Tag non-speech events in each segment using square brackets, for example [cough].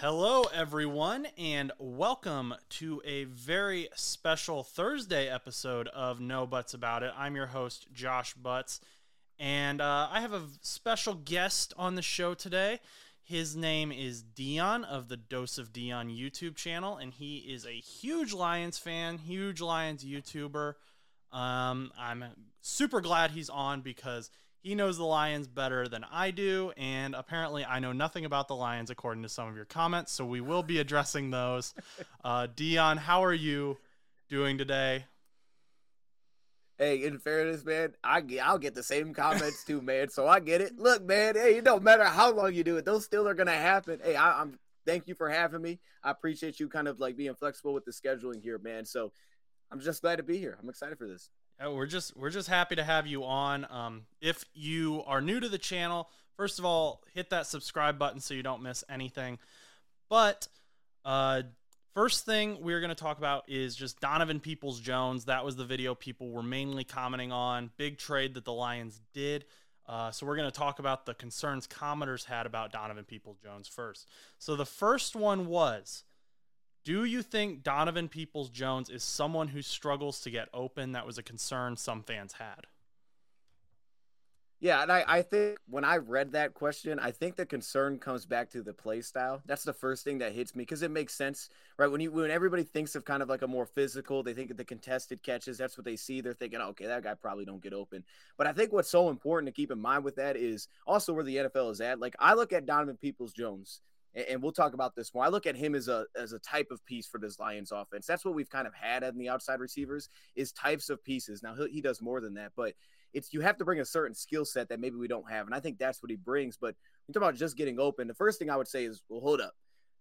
Hello, everyone, and welcome to a very special Thursday episode of No Butts About It. I'm your host, Josh Butts, and uh, I have a special guest on the show today. His name is Dion of the Dose of Dion YouTube channel, and he is a huge Lions fan, huge Lions YouTuber. Um, I'm super glad he's on because he knows the Lions better than I do, and apparently I know nothing about the Lions according to some of your comments. So we will be addressing those. [laughs] Uh, Dion, how are you doing today? Hey, in fairness, man, I I'll get the same comments too, man. So I get it. Look, man, hey, it don't matter how long you do it; those still are gonna happen. Hey, I, I'm thank you for having me. I appreciate you kind of like being flexible with the scheduling here, man. So I'm just glad to be here. I'm excited for this. Oh, we're just we're just happy to have you on. Um, if you are new to the channel, first of all, hit that subscribe button so you don't miss anything. But uh, first thing we're going to talk about is just Donovan Peoples Jones. That was the video people were mainly commenting on. Big trade that the Lions did. Uh, so we're going to talk about the concerns commenters had about Donovan Peoples Jones first. So the first one was do you think Donovan Peoples Jones is someone who struggles to get open? That was a concern some fans had. Yeah, and I, I think when I read that question, I think the concern comes back to the play style. That's the first thing that hits me because it makes sense, right? When you when everybody thinks of kind of like a more physical, they think of the contested catches. That's what they see. They're thinking, okay, that guy probably don't get open. But I think what's so important to keep in mind with that is also where the NFL is at. Like I look at Donovan Peoples Jones and we'll talk about this more. I look at him as a as a type of piece for this Lions offense. That's what we've kind of had in the outside receivers is types of pieces. Now he does more than that, but it's you have to bring a certain skill set that maybe we don't have, and I think that's what he brings. But we talk about just getting open. The first thing I would say is, well, hold up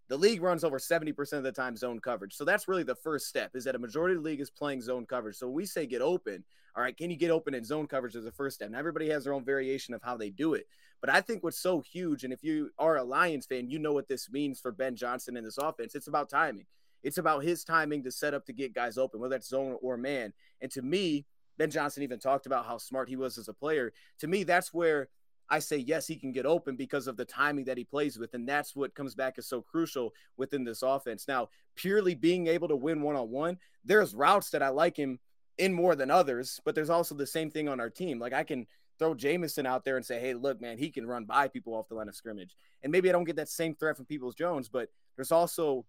the league runs over 70% of the time zone coverage. So that's really the first step is that a majority of the league is playing zone coverage. So we say get open. All right, can you get open in zone coverage as a first step? And everybody has their own variation of how they do it. But I think what's so huge, and if you are a Lions fan, you know what this means for Ben Johnson in this offense. It's about timing. It's about his timing to set up to get guys open, whether that's zone or man. And to me, Ben Johnson even talked about how smart he was as a player. To me, that's where I say yes, he can get open because of the timing that he plays with. And that's what comes back as so crucial within this offense. Now, purely being able to win one on one, there's routes that I like him in more than others, but there's also the same thing on our team. Like I can throw Jameson out there and say, hey, look, man, he can run by people off the line of scrimmage. And maybe I don't get that same threat from Peoples Jones, but there's also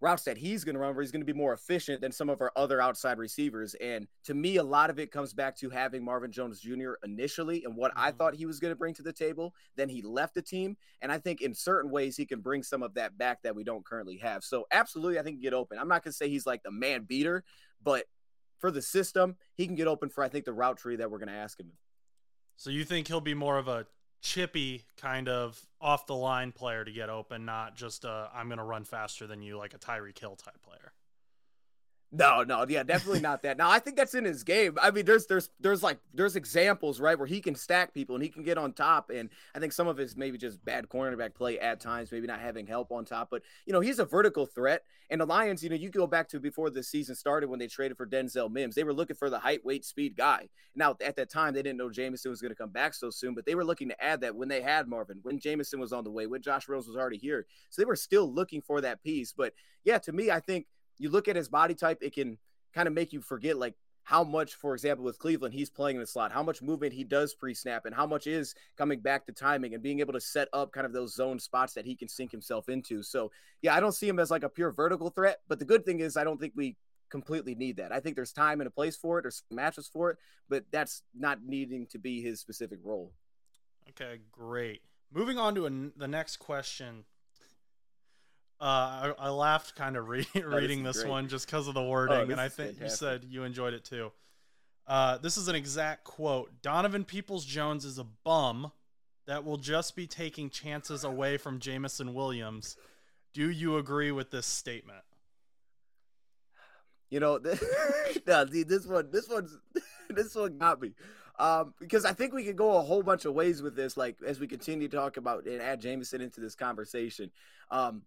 routes that he's going to run where he's going to be more efficient than some of our other outside receivers. And to me, a lot of it comes back to having Marvin Jones Jr. initially and what mm-hmm. I thought he was going to bring to the table. Then he left the team. And I think in certain ways, he can bring some of that back that we don't currently have. So, absolutely, I think get open. I'm not going to say he's like the man beater, but for the system, he can get open for, I think, the route tree that we're going to ask him. So, you think he'll be more of a chippy kind of off the line player to get open, not just i I'm going to run faster than you like a Tyreek Hill type player. No, no, yeah, definitely not that. Now I think that's in his game. I mean, there's there's there's like there's examples, right, where he can stack people and he can get on top. And I think some of his maybe just bad cornerback play at times, maybe not having help on top. But you know, he's a vertical threat. And the Lions, you know, you go back to before the season started when they traded for Denzel Mims, they were looking for the height, weight, speed guy. Now at that time, they didn't know Jameson was going to come back so soon, but they were looking to add that when they had Marvin, when Jameson was on the way, when Josh Rose was already here. So they were still looking for that piece. But yeah, to me, I think you look at his body type, it can kind of make you forget like how much, for example, with Cleveland, he's playing in the slot, how much movement he does pre snap, and how much is coming back to timing and being able to set up kind of those zone spots that he can sink himself into. So, yeah, I don't see him as like a pure vertical threat. But the good thing is, I don't think we completely need that. I think there's time and a place for it, there's matches for it, but that's not needing to be his specific role. Okay, great. Moving on to the next question uh, I, I, laughed kind of re- [laughs] reading this great. one just because of the wording, oh, and I think fantastic. you said you enjoyed it too. Uh, this is an exact quote Donovan Peoples Jones is a bum that will just be taking chances away from Jameson Williams. Do you agree with this statement? You know, [laughs] this, no, this one, this one's, [laughs] this one got me. Um, because I think we could go a whole bunch of ways with this, like as we continue to talk about and add Jameson into this conversation. Um,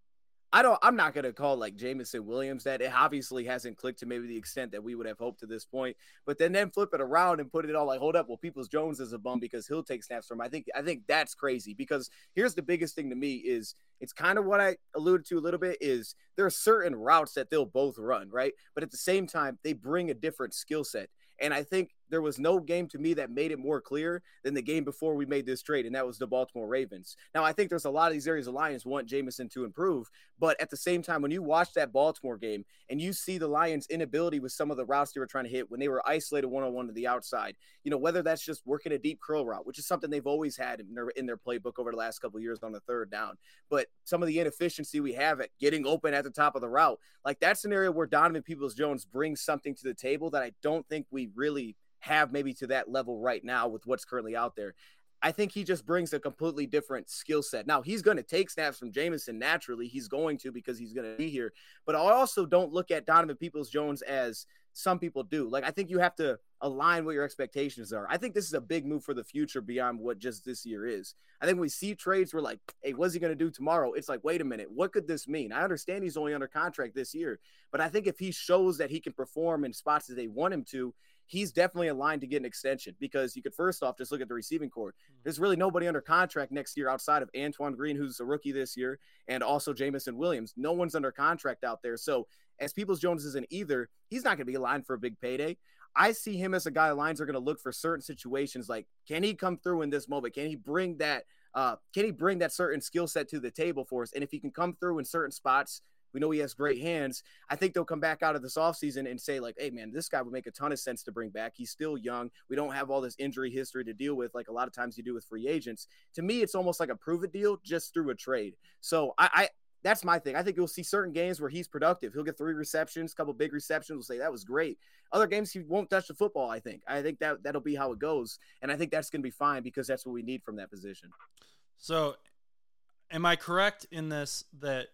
I don't. I'm not to call like Jameson Williams that. It obviously hasn't clicked to maybe the extent that we would have hoped to this point. But then then flip it around and put it all like, hold up. Well, Peoples Jones is a bum because he'll take snaps from. I think I think that's crazy because here's the biggest thing to me is it's kind of what I alluded to a little bit is there are certain routes that they'll both run, right? But at the same time, they bring a different skill set. And I think there was no game to me that made it more clear than the game before we made this trade, and that was the Baltimore Ravens. Now, I think there's a lot of these areas the Lions want Jameson to improve, but at the same time, when you watch that Baltimore game and you see the Lions' inability with some of the routes they were trying to hit when they were isolated one on one to the outside, you know, whether that's just working a deep curl route, which is something they've always had in their, in their playbook over the last couple years on the third down, but some of the inefficiency we have at getting open at the top of the route, like that scenario where Donovan Peoples Jones brings something to the table that I don't think we really have maybe to that level right now with what's currently out there. I think he just brings a completely different skill set. Now, he's going to take snaps from Jameson naturally. He's going to because he's going to be here. But I also don't look at Donovan Peoples Jones as some people do. Like, I think you have to align what your expectations are. I think this is a big move for the future beyond what just this year is. I think we see trades, we're like, hey, what's he going to do tomorrow? It's like, wait a minute, what could this mean? I understand he's only under contract this year, but I think if he shows that he can perform in spots that they want him to, he's definitely aligned to get an extension because you could first off just look at the receiving corps. Hmm. There's really nobody under contract next year outside of Antoine Green, who's a rookie this year, and also Jameson Williams. No one's under contract out there. So as Peoples Jones isn't either, he's not going to be aligned for a big payday. I see him as a guy lines are going to look for certain situations like can he come through in this moment? Can he bring that uh, can he bring that certain skill set to the table for us? And if he can come through in certain spots we know he has great hands. I think they'll come back out of this offseason and say, like, hey, man, this guy would make a ton of sense to bring back. He's still young. We don't have all this injury history to deal with, like a lot of times you do with free agents. To me, it's almost like a prove it deal just through a trade. So I, I that's my thing. I think you'll see certain games where he's productive. He'll get three receptions, a couple big receptions. We'll say that was great. Other games he won't touch the football. I think. I think that that'll be how it goes, and I think that's going to be fine because that's what we need from that position. So, am I correct in this that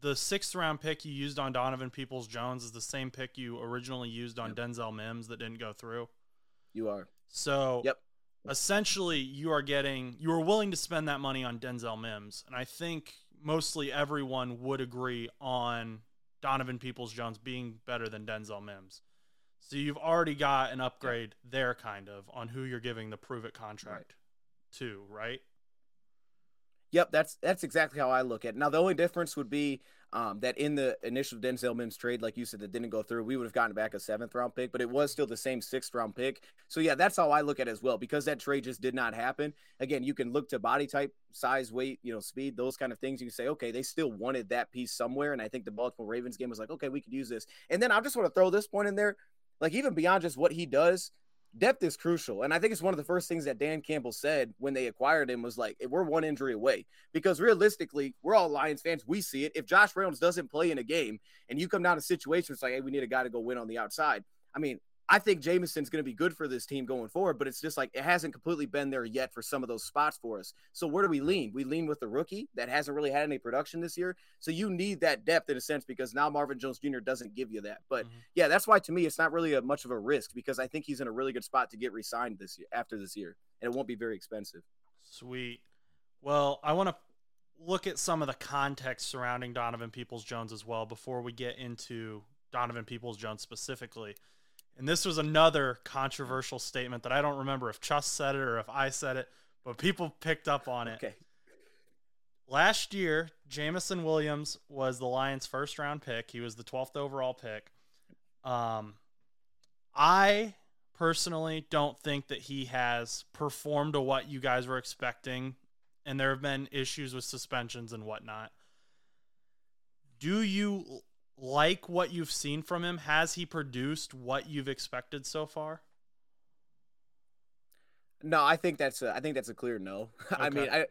the sixth round pick you used on Donovan Peoples Jones is the same pick you originally used on yep. Denzel Mims that didn't go through. You are. So yep. essentially you are getting you are willing to spend that money on Denzel Mims. And I think mostly everyone would agree on Donovan Peoples Jones being better than Denzel Mims. So you've already got an upgrade there kind of on who you're giving the prove it contract right. to, right? Yep, that's that's exactly how I look at it. Now the only difference would be um, that in the initial Denzel Mims trade, like you said, that didn't go through, we would have gotten back a seventh round pick, but it was still the same sixth round pick. So yeah, that's how I look at it as well. Because that trade just did not happen. Again, you can look to body type, size, weight, you know, speed, those kind of things. You can say, okay, they still wanted that piece somewhere. And I think the Baltimore Ravens game was like, okay, we could use this. And then I just want to throw this point in there. Like even beyond just what he does, depth is crucial. And I think it's one of the first things that Dan Campbell said when they acquired him was like, we're one injury away. Because realistically, we're all Lions fans. We see it. If Josh Reynolds doesn't play in a game and you come down to situations like, hey, we need a guy to go win on the outside. I mean, I think Jameson's going to be good for this team going forward, but it's just like it hasn't completely been there yet for some of those spots for us. So where do we lean? We lean with the rookie that hasn't really had any production this year. So you need that depth in a sense because now Marvin Jones Jr. doesn't give you that. But mm-hmm. yeah, that's why to me it's not really a, much of a risk because I think he's in a really good spot to get re-signed this year after this year, and it won't be very expensive. Sweet. Well, I want to look at some of the context surrounding Donovan Peoples Jones as well before we get into Donovan Peoples Jones specifically. And this was another controversial statement that I don't remember if Chus said it or if I said it, but people picked up on it. Okay. Last year, Jameson Williams was the Lions' first round pick. He was the 12th overall pick. Um, I personally don't think that he has performed to what you guys were expecting, and there have been issues with suspensions and whatnot. Do you like what you've seen from him? Has he produced what you've expected so far? No, I think that's a, I think that's a clear no. Okay. [laughs] I mean, I,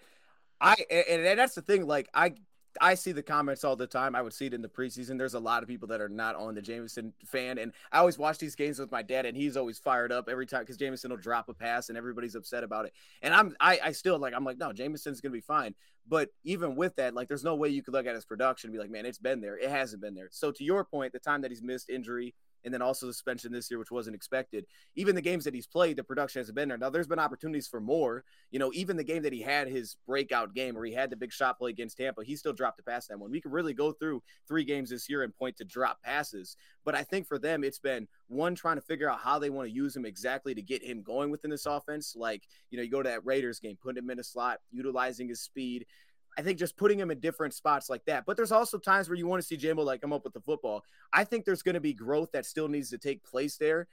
I, and, and that's the thing. Like, I I see the comments all the time. I would see it in the preseason. There's a lot of people that are not on the Jameson fan, and I always watch these games with my dad, and he's always fired up every time because Jameson will drop a pass, and everybody's upset about it. And I'm I, I still like I'm like no, Jameson's gonna be fine. But even with that, like there's no way you could look at his production and be like, man, it's been there. It hasn't been there. So to your point, the time that he's missed injury and then also suspension this year, which wasn't expected. Even the games that he's played, the production hasn't been there. Now, there's been opportunities for more. You know, even the game that he had his breakout game where he had the big shot play against Tampa, he still dropped a pass that one. We could really go through three games this year and point to drop passes. But I think for them, it's been one trying to figure out how they want to use him exactly to get him going within this offense. Like, you know, you go to that Raiders game, putting him in a slot, utilizing his speed I think just putting him in different spots like that. But there's also times where you want to see Jambo like come up with the football. I think there's going to be growth that still needs to take place there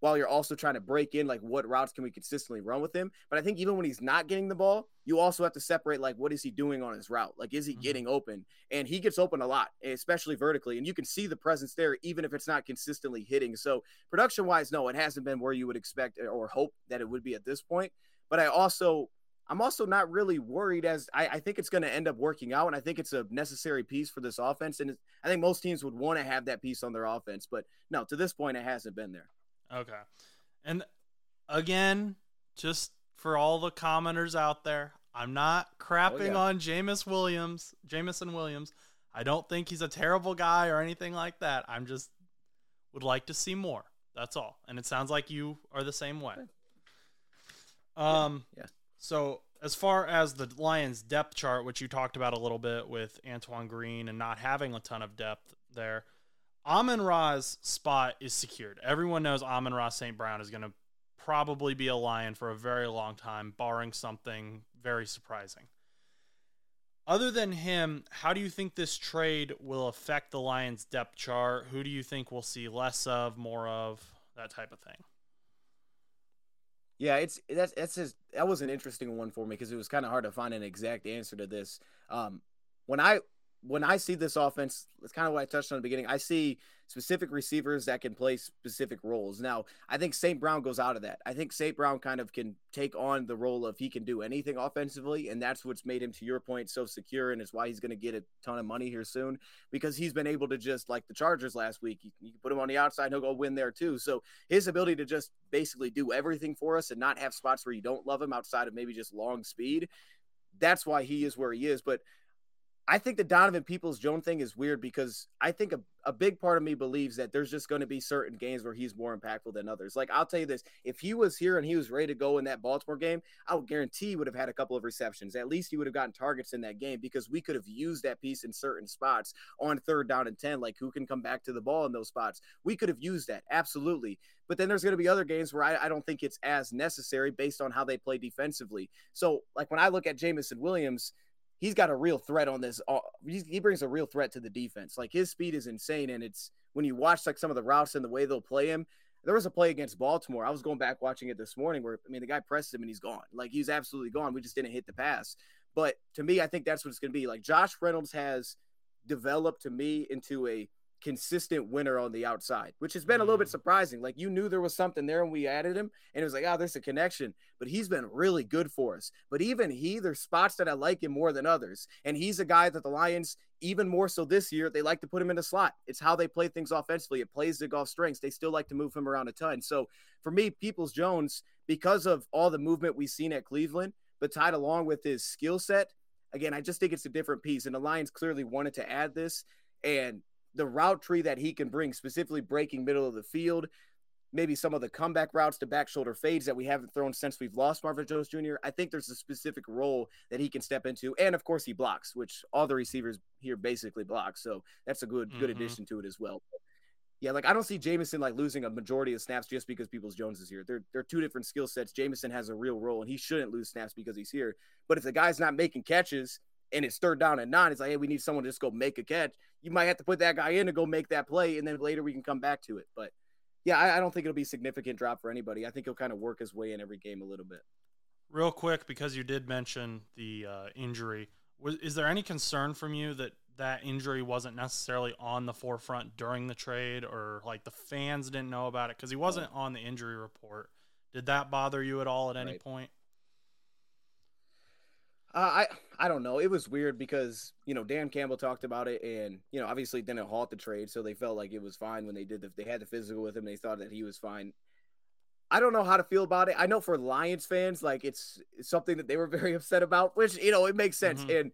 while you're also trying to break in like what routes can we consistently run with him. But I think even when he's not getting the ball, you also have to separate like what is he doing on his route? Like is he mm-hmm. getting open? And he gets open a lot, especially vertically, and you can see the presence there even if it's not consistently hitting. So production wise, no, it hasn't been where you would expect or hope that it would be at this point. But I also I'm also not really worried as I, I think it's going to end up working out. And I think it's a necessary piece for this offense. And I think most teams would want to have that piece on their offense. But no, to this point, it hasn't been there. Okay. And again, just for all the commenters out there, I'm not crapping oh, yeah. on Jameis Williams, Jameson Williams. I don't think he's a terrible guy or anything like that. I'm just would like to see more. That's all. And it sounds like you are the same way. Um yeah. So as far as the Lions depth chart, which you talked about a little bit with Antoine Green and not having a ton of depth there, Amon Ra's spot is secured. Everyone knows Amon-Ra St. Brown is going to probably be a Lion for a very long time, barring something very surprising. Other than him, how do you think this trade will affect the Lions' depth chart? Who do you think we'll see less of, more of, that type of thing? Yeah, it's that's that's just, that was an interesting one for me because it was kind of hard to find an exact answer to this. Um, when I when I see this offense, it's kind of what I touched on the beginning. I see specific receivers that can play specific roles. Now, I think St. Brown goes out of that. I think St. Brown kind of can take on the role of he can do anything offensively, and that's what's made him, to your point, so secure, and it's why he's going to get a ton of money here soon because he's been able to just like the Chargers last week. You, you put him on the outside, he'll go win there too. So his ability to just basically do everything for us and not have spots where you don't love him outside of maybe just long speed. That's why he is where he is. But I think the Donovan Peoples Jones thing is weird because I think a, a big part of me believes that there's just going to be certain games where he's more impactful than others. Like I'll tell you this, if he was here and he was ready to go in that Baltimore game, I would guarantee he would have had a couple of receptions. At least he would have gotten targets in that game because we could have used that piece in certain spots on third down and 10, like who can come back to the ball in those spots. We could have used that. Absolutely. But then there's going to be other games where I, I, don't think it's as necessary based on how they play defensively. So like when I look at Jameson Williams, he's got a real threat on this. Uh, he brings a real threat to the defense. Like his speed is insane, and it's when you watch like some of the routes and the way they'll play him. There was a play against Baltimore. I was going back watching it this morning where I mean the guy pressed him and he's gone. Like he's absolutely gone. We just didn't hit the pass. But to me, I think that's what it's going to be. Like Josh Reynolds has developed to me into a consistent winner on the outside, which has been a little bit mm. surprising. Like you knew there was something there and we added him, and it was like, oh, there's a connection. But he's been really good for us. But even he, there's spots that I like him more than others. And he's a guy that the Lions, even more so this year, they like to put him in the slot. It's how they play things offensively. It plays the Goff strengths. They still like to move him around a ton. So for me, Peoples Jones, because of all the movement we've seen at Cleveland, but tied along with his skill set, again, I just think it's a different piece. And the Lions clearly wanted to add this. And the route tree that he can bring, specifically breaking middle of the field, maybe some of the comeback routes to back shoulder fades that we haven't thrown since we've lost Marvin Jones Jr. I think there's a specific role that he can step into, and of course he blocks, which all the receivers here basically block. So that's a good good mm-hmm. addition to it as well. But yeah, like I don't see Jameson like losing a majority of snaps just because Peoples Jones is here. They're they're two different skill sets. Jameson has a real role, and he shouldn't lose snaps because he's here. But if the guy's not making catches and it's third down and nine, it's like, hey, we need someone to just go make a catch. You might have to put that guy in to go make that play, and then later we can come back to it. But yeah, I, I don't think it'll be a significant drop for anybody. I think he'll kind of work his way in every game a little bit. Real quick, because you did mention the uh, injury, was is there any concern from you that that injury wasn't necessarily on the forefront during the trade, or like the fans didn't know about it because he wasn't on the injury report? Did that bother you at all at any right. point? Uh, I I don't know. It was weird because you know Dan Campbell talked about it, and you know obviously didn't halt the trade, so they felt like it was fine when they did the they had the physical with him. They thought that he was fine. I don't know how to feel about it. I know for Lions fans, like it's, it's something that they were [laughs] very upset about, which you know it makes sense. Mm-hmm. And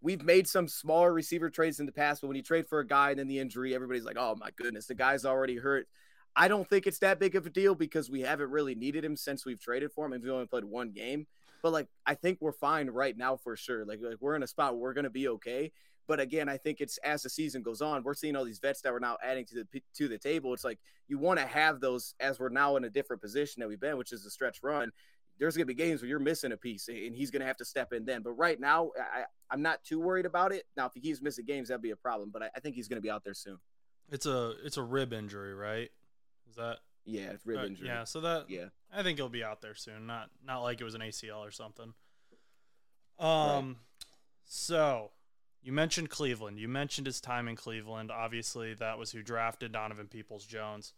we've made some smaller receiver trades in the past, but when you trade for a guy and then the injury, everybody's like, "Oh my goodness, the guy's already hurt." I don't think it's that big of a deal because we haven't really needed him since we've traded for him, and we only played one game. But like, I think we're fine right now for sure. Like, like we're in a spot where we're gonna be okay. But again, I think it's as the season goes on, we're seeing all these vets that we're now adding to the to the table. It's like you want to have those as we're now in a different position that we've been, which is the stretch run. there's gonna be games where you're missing a piece, and he's gonna have to step in then. But right now, I, I'm not too worried about it. Now, if he keeps missing games, that'd be a problem. But I, I think he's gonna be out there soon. It's a it's a rib injury, right? Is that yeah, it's rib uh, injury. Yeah, so that yeah, I think he'll be out there soon. Not not like it was an ACL or something. Um, Right. so you mentioned Cleveland. You mentioned his time in Cleveland. Obviously, that was who drafted Donovan Peoples Jones.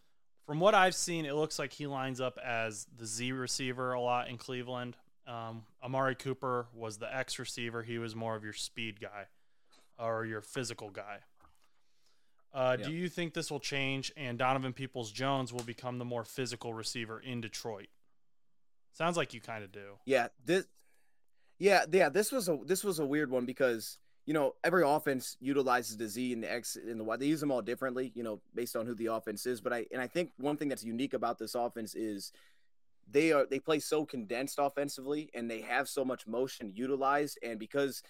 From what I've seen, it looks like he lines up as the Z receiver a lot in Cleveland. Um, Amari Cooper was the X receiver. He was more of your speed guy or your physical guy. Uh, Yeah. Do you think this will change and Donovan Peoples Jones will become the more physical receiver in Detroit? Sounds like you kind of do. yeah. This, yeah, yeah. This was a this was a weird one because you know every offense utilizes the Z and the X and the Y. They use them all differently, you know, based on who the offense is. But I and I think one thing that's unique about this offense is they are they play so condensed offensively and they have so much motion utilized and because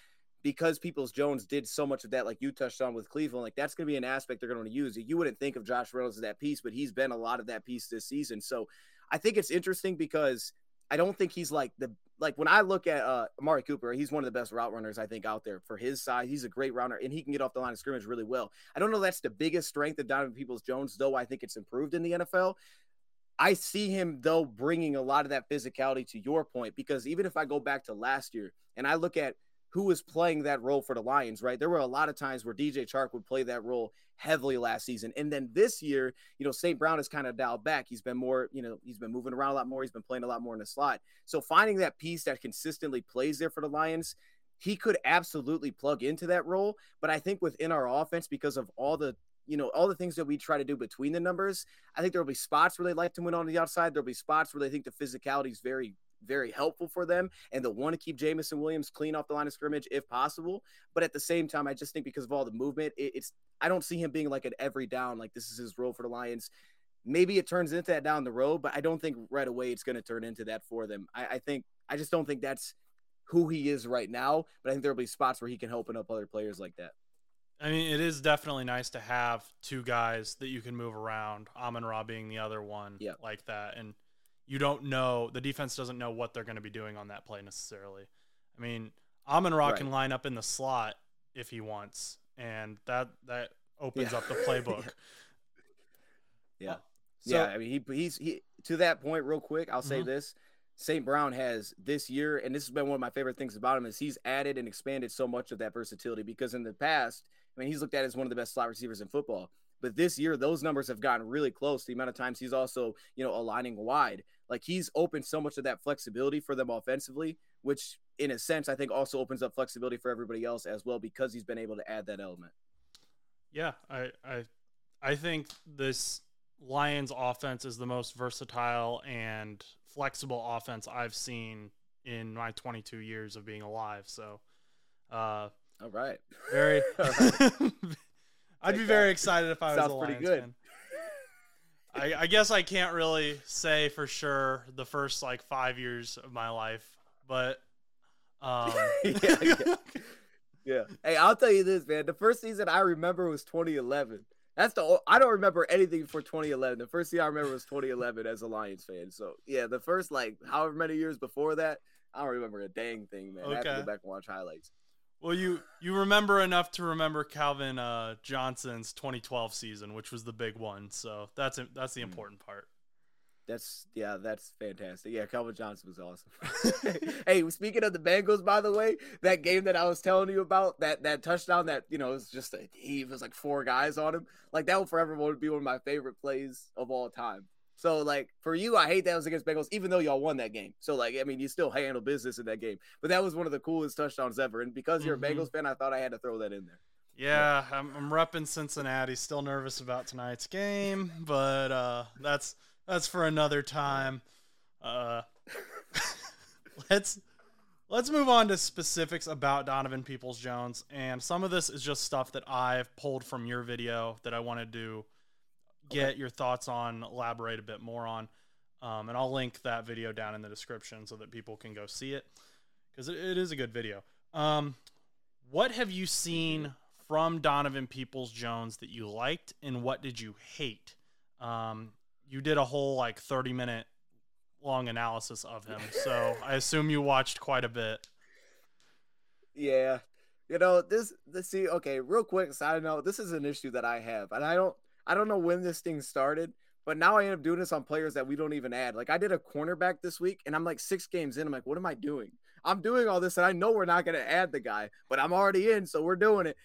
because Peoples Jones did so much of that, like you touched on with Cleveland, like that's going to be an aspect they're going to use. You wouldn't think of Josh Reynolds as that piece, but he's been a lot of that piece this season. So I think it's interesting because I don't think he's like the like when I look at uh, Amari Cooper, he's one of the best route runners I think out there for his size. He's a great runner and he can get off the line of scrimmage really well. I don't know that's the biggest strength of Donovan Peoples Jones, though. I think it's improved in the NFL. I see him though bringing a lot of that physicality to your point because even if I go back to last year and I look at who was playing that role for the Lions, right? There were a lot of times where DJ Chark would play that role heavily last season. And then this year, you know, St. Brown has kind of dialed back. He's been more, you know, he's been moving around a lot more. He's been playing a lot more in the slot. So finding that piece that consistently plays there for the Lions, he could absolutely plug into that role. But I think within our offense, because of all the you know, all the things that we try to do between the numbers, I think there'll be spots where they like to win on the outside. There'll be spots where they think the physicality is very, very helpful for them, and they'll want to keep Jameson Williams clean off the line of scrimmage if possible. But at the same time, I just think because of all the movement, it, it's I don't see him being like an every down, like this is his role for the Lions. Maybe it turns into that down the road, but I don't think right away it's going to turn into that for them. I, I think I just don't think that's who he is right now. But I think there'll be spots where he can open up other players like that. I mean, it is definitely nice to have two guys that you can move around. Amon Ra being the other one, Yeah. like that, and you don't know the defense doesn't know what they're going to be doing on that play necessarily. I mean, Amon Ra Right. can line up in the slot if he wants, and that that opens Yeah. up the [laughs] playbook. Yeah. So, yeah, I mean, he he's he to that point, real quick. I'll say Mhm. this: St. Brown has this year, and this has been one of my favorite things about him is he's added and expanded so much of that versatility. Because in the past, I mean, he's looked at as one of the best slot receivers in football. But this year, those numbers have gotten really close. The amount of times he's also, you know, aligning wide, like he's opened so much of that flexibility for them offensively, which in a sense, I think also opens up flexibility for everybody else as well because he's been able to add that element. Yeah, I, I I think this Lions offense is the most versatile and flexible offense I've seen in my 22 years of being alive. So, uh, All right. very. [laughs] All right. [laughs] I'd be very excited if I was Sounds a pretty Lions good. fan. [laughs] I, I guess I can't really say for sure the first like five years of my life, but um, [laughs] Yeah, [laughs] yeah. Yeah. Hey, I'll tell you this, man. The first season I remember was 2011. That's the I don't remember anything for 2011. The first year I remember was 2011 as a Lions fan. So yeah, the first like however many years before that, I don't remember a dang thing, man. I have to go back and watch highlights. Well, you you remember enough to remember Calvin uh, Johnson's 2012 season, which was the big one. So that's that's the Mm. important part. That's yeah, that's fantastic. Yeah, Calvin Johnson was awesome. [laughs] hey, speaking of the Bengals, by the way, that game that I was telling you about, that that touchdown that you know it was just a it was like four guys on him. Like that will forever be one of my favorite plays of all time. So like for you, I hate that it was against Bengals, even though y'all won that game. So like I mean, you still handle business in that game. But that was one of the coolest touchdowns ever. And because you're Mhm. a Bengals fan, I thought I had to throw that in there. Yeah, I'm, I'm repping Cincinnati. Still nervous about tonight's game, [laughs] but uh, that's that's for another time. Uh, [laughs] let's let's move on to specifics about Donovan Peoples Jones, and some of this is just stuff that I've pulled from your video that I wanted to get your thoughts on, elaborate a bit more on, um, and I'll link that video down in the description so that people can go see it because it, it is a good video. Um, what have you seen from Donovan Peoples Jones that you liked, and what did you hate? Um, you did a whole like 30 minute long analysis of him. [laughs] So I assume you watched quite a bit. Yeah. You know, this this see, okay, real quick side note, this is an issue that I have. And I don't I don't know when this thing started, but now I end up doing this on players that we don't even add. Like I did a cornerback this week and I'm like six games in. I'm like, what am I doing? I'm doing all this and I know we're not gonna add the guy, but I'm already in, so we're doing it.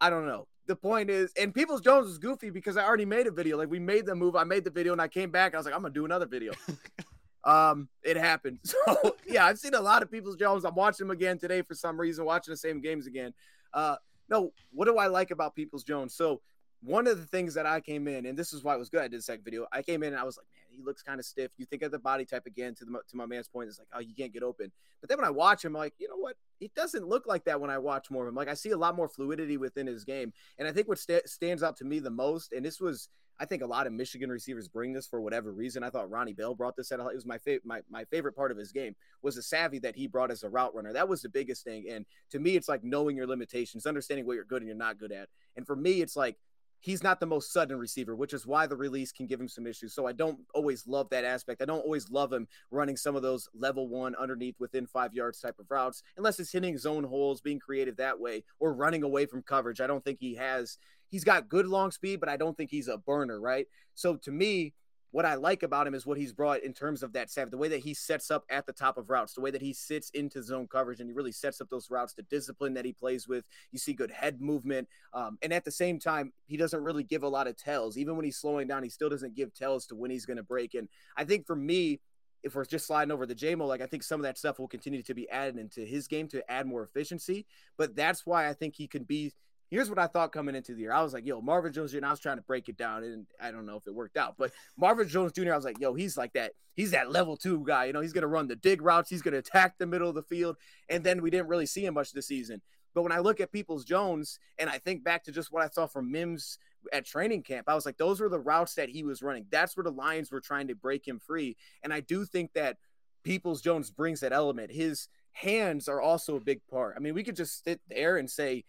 I don't know. The point is, and Peoples Jones was goofy because I already made a video. Like we made the move, I made the video, and I came back. I was like, I'm gonna do another video. [laughs] um, it happened. [laughs] So yeah, I've seen a lot of Peoples Jones. I'm watching him again today for some reason, watching the same games again. Uh, no, what do I like about Peoples Jones? So one of the things that I came in, and this is why it was good. I did the second video. I came in and I was like, man, he looks kind of stiff. You think of the body type again to the to my man's point. It's like, oh, you can't get open. But then when I watch him, I'm like, you know what? He doesn't look like that when I watch more of him. Like I see a lot more fluidity within his game, and I think what st- stands out to me the most, and this was. I think a lot of Michigan receivers bring this for whatever reason. I thought Ronnie Bell brought this at. It was my favorite. My, my favorite part of his game was the savvy that he brought as a route runner. That was the biggest thing. And to me, it's like knowing your limitations, understanding what you're good and you're not good at. And for me, it's like he's not the most sudden receiver, which is why the release can give him some issues. So I don't always love that aspect. I don't always love him running some of those level one underneath within five yards type of routes, unless it's hitting zone holes, being creative that way, or running away from coverage. I don't think he has. He's got good long speed, but I don't think he's a burner, right? So to me, what I like about him is what he's brought in terms of that savvy, the way that he sets up at the top of routes, the way that he sits into zone coverage and he really sets up those routes, the discipline that he plays with. You see good head movement. Um, and at the same time, he doesn't really give a lot of tells. Even when he's slowing down, he still doesn't give tells to when he's going to break. And I think for me, if we're just sliding over the JMO, like I think some of that stuff will continue to be added into his game to add more efficiency. But that's why I think he can be here's what I thought coming into the year. I was like, yo, Marvin Jones Jr. I was trying to break it down, and I don't know if it worked out, but Marvin Jones Jr. I was like, yo, he's like that. He's that level two guy. You know, he's gonna run the dig routes. He's gonna attack the middle of the field. And then we didn't really see him much this season. But when I look at Peoples Jones and I think back to just what I saw from Mims at training camp, I was like, those were the routes that he was running. That's where the Lions were trying to break him free. And I do think that Peoples Jones brings that element. His hands are also a big part. I mean, we could just sit there and say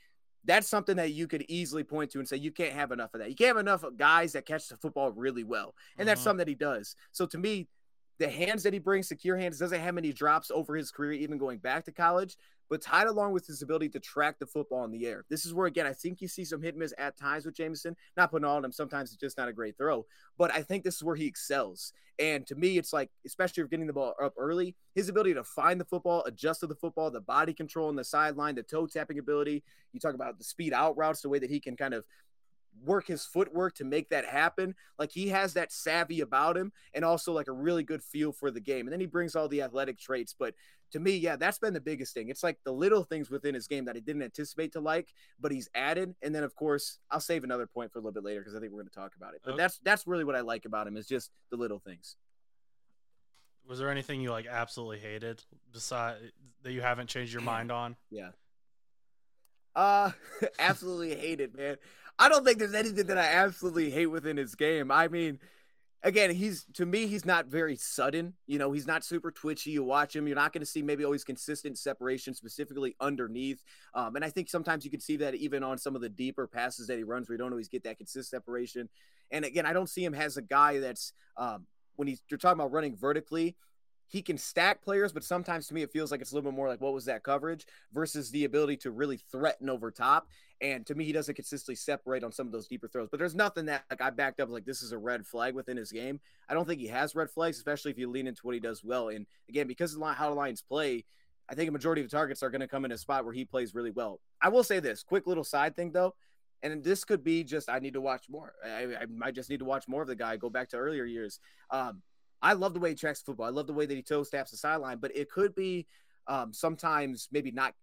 that's something that you could easily point to and say you can't have enough of that. You can't have enough of guys that catch the football really well, and mm-hmm. that's something that he does. So to me, the hands that he brings, secure hands, doesn't have many drops over his career, even going back to college, but tied along with his ability to track the football in the air. This is where, again, I think you see some hit and miss at times with Jameson. Not putting all on him. Sometimes it's just not a great throw, but I think this is where he excels. And to me, it's like, especially if getting the ball up early, his ability to find the football, adjust to the football, the body control on the sideline, the toe tapping ability. You talk about the speed out routes, the way that he can kind of work his footwork to make that happen. Like he has that savvy about him and also like a really good feel for the game. And then he brings all the athletic traits. But to me, yeah, that's been the biggest thing. It's like the little things within his game that I didn't anticipate to like, but he's added. And then of course, I'll save another point for a little bit later because I think we're going to talk about it. But okay. that's that's really what I like about him is just the little things. Was there anything you like absolutely hated besides that you haven't changed your [clears throat] mind on? Yeah. Uh [laughs] absolutely hated, man. I don't think there's anything that I absolutely hate within his game. I mean, again, he's to me, he's not very sudden. You know, he's not super twitchy. You watch him, you're not going to see maybe always consistent separation, specifically underneath. Um, and I think sometimes you can see that even on some of the deeper passes that he runs, you don't always get that consistent separation. And again, I don't see him as a guy that's um, when he's you're talking about running vertically he can stack players, but sometimes to me it feels like it's a little bit more like what was that coverage versus the ability to really threaten over top. And to me, he doesn't consistently separate on some of those deeper throws. But there's nothing that like I backed up like this is a red flag within his game. I don't think he has red flags, especially if you lean into what he does well. And again, because of how the Lions play, I think a majority of the targets are going to come in a spot where he plays really well. I will say this quick little side thing though. And this could be just I need to watch more. I, I might just need to watch more of the guy. Go back to earlier years. Um, I love the way he tracks football. I love the way that he toe taps the sideline, but it could be um, sometimes maybe not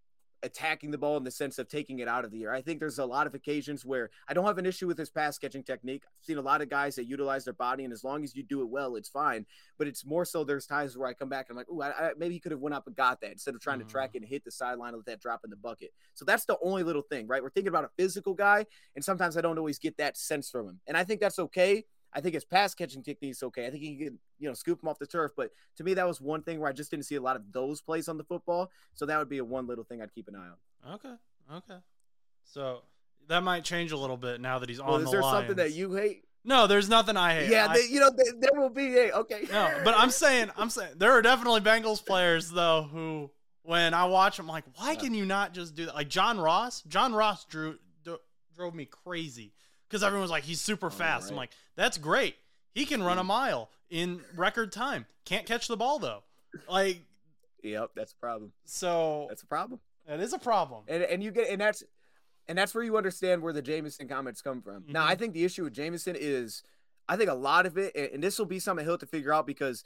attacking the ball in the sense of taking it out of the air. I think there's a lot of occasions where I don't have an issue with his pass catching technique. I've seen a lot of guys that utilize their body, and as long as you do it well, it's fine. But it's more so there's times where I come back and I'm like, oh, maybe he could have went up and got that instead of trying mm-hmm. to track it and hit the sideline and let that drop in the bucket. So that's the only little thing, right? We're thinking about a physical guy, and sometimes I don't always get that sense from him, and I think that's okay I think his pass catching technique is okay. I think he can, you know, scoop him off the turf. But to me, that was one thing where I just didn't see a lot of those plays on the football. So that would be a one little thing I'd keep an eye on. Okay. Okay. So that might change a little bit now that he's well, on is the there Lions. something that you hate? No, there's nothing I hate. Yeah, I- they, you know they, there will be a okay. no, but I'm saying, I'm saying there are definitely Bengals players though who, when I watch, I'm like, why can you not just do that? Like John Ross. John Ross drew drove me crazy because everyone was like, he's super fast. I'm like, that's great. He can run a mile in record time. Can't catch the ball though. Like, Yep, that's a problem. so That's a problem. that is a problem. And and you get and that's and that's where you understand where the Jameson comments come from. Now, Mhm. I think the issue with Jameson is I think a lot of it, and this will be something he'll have to figure out because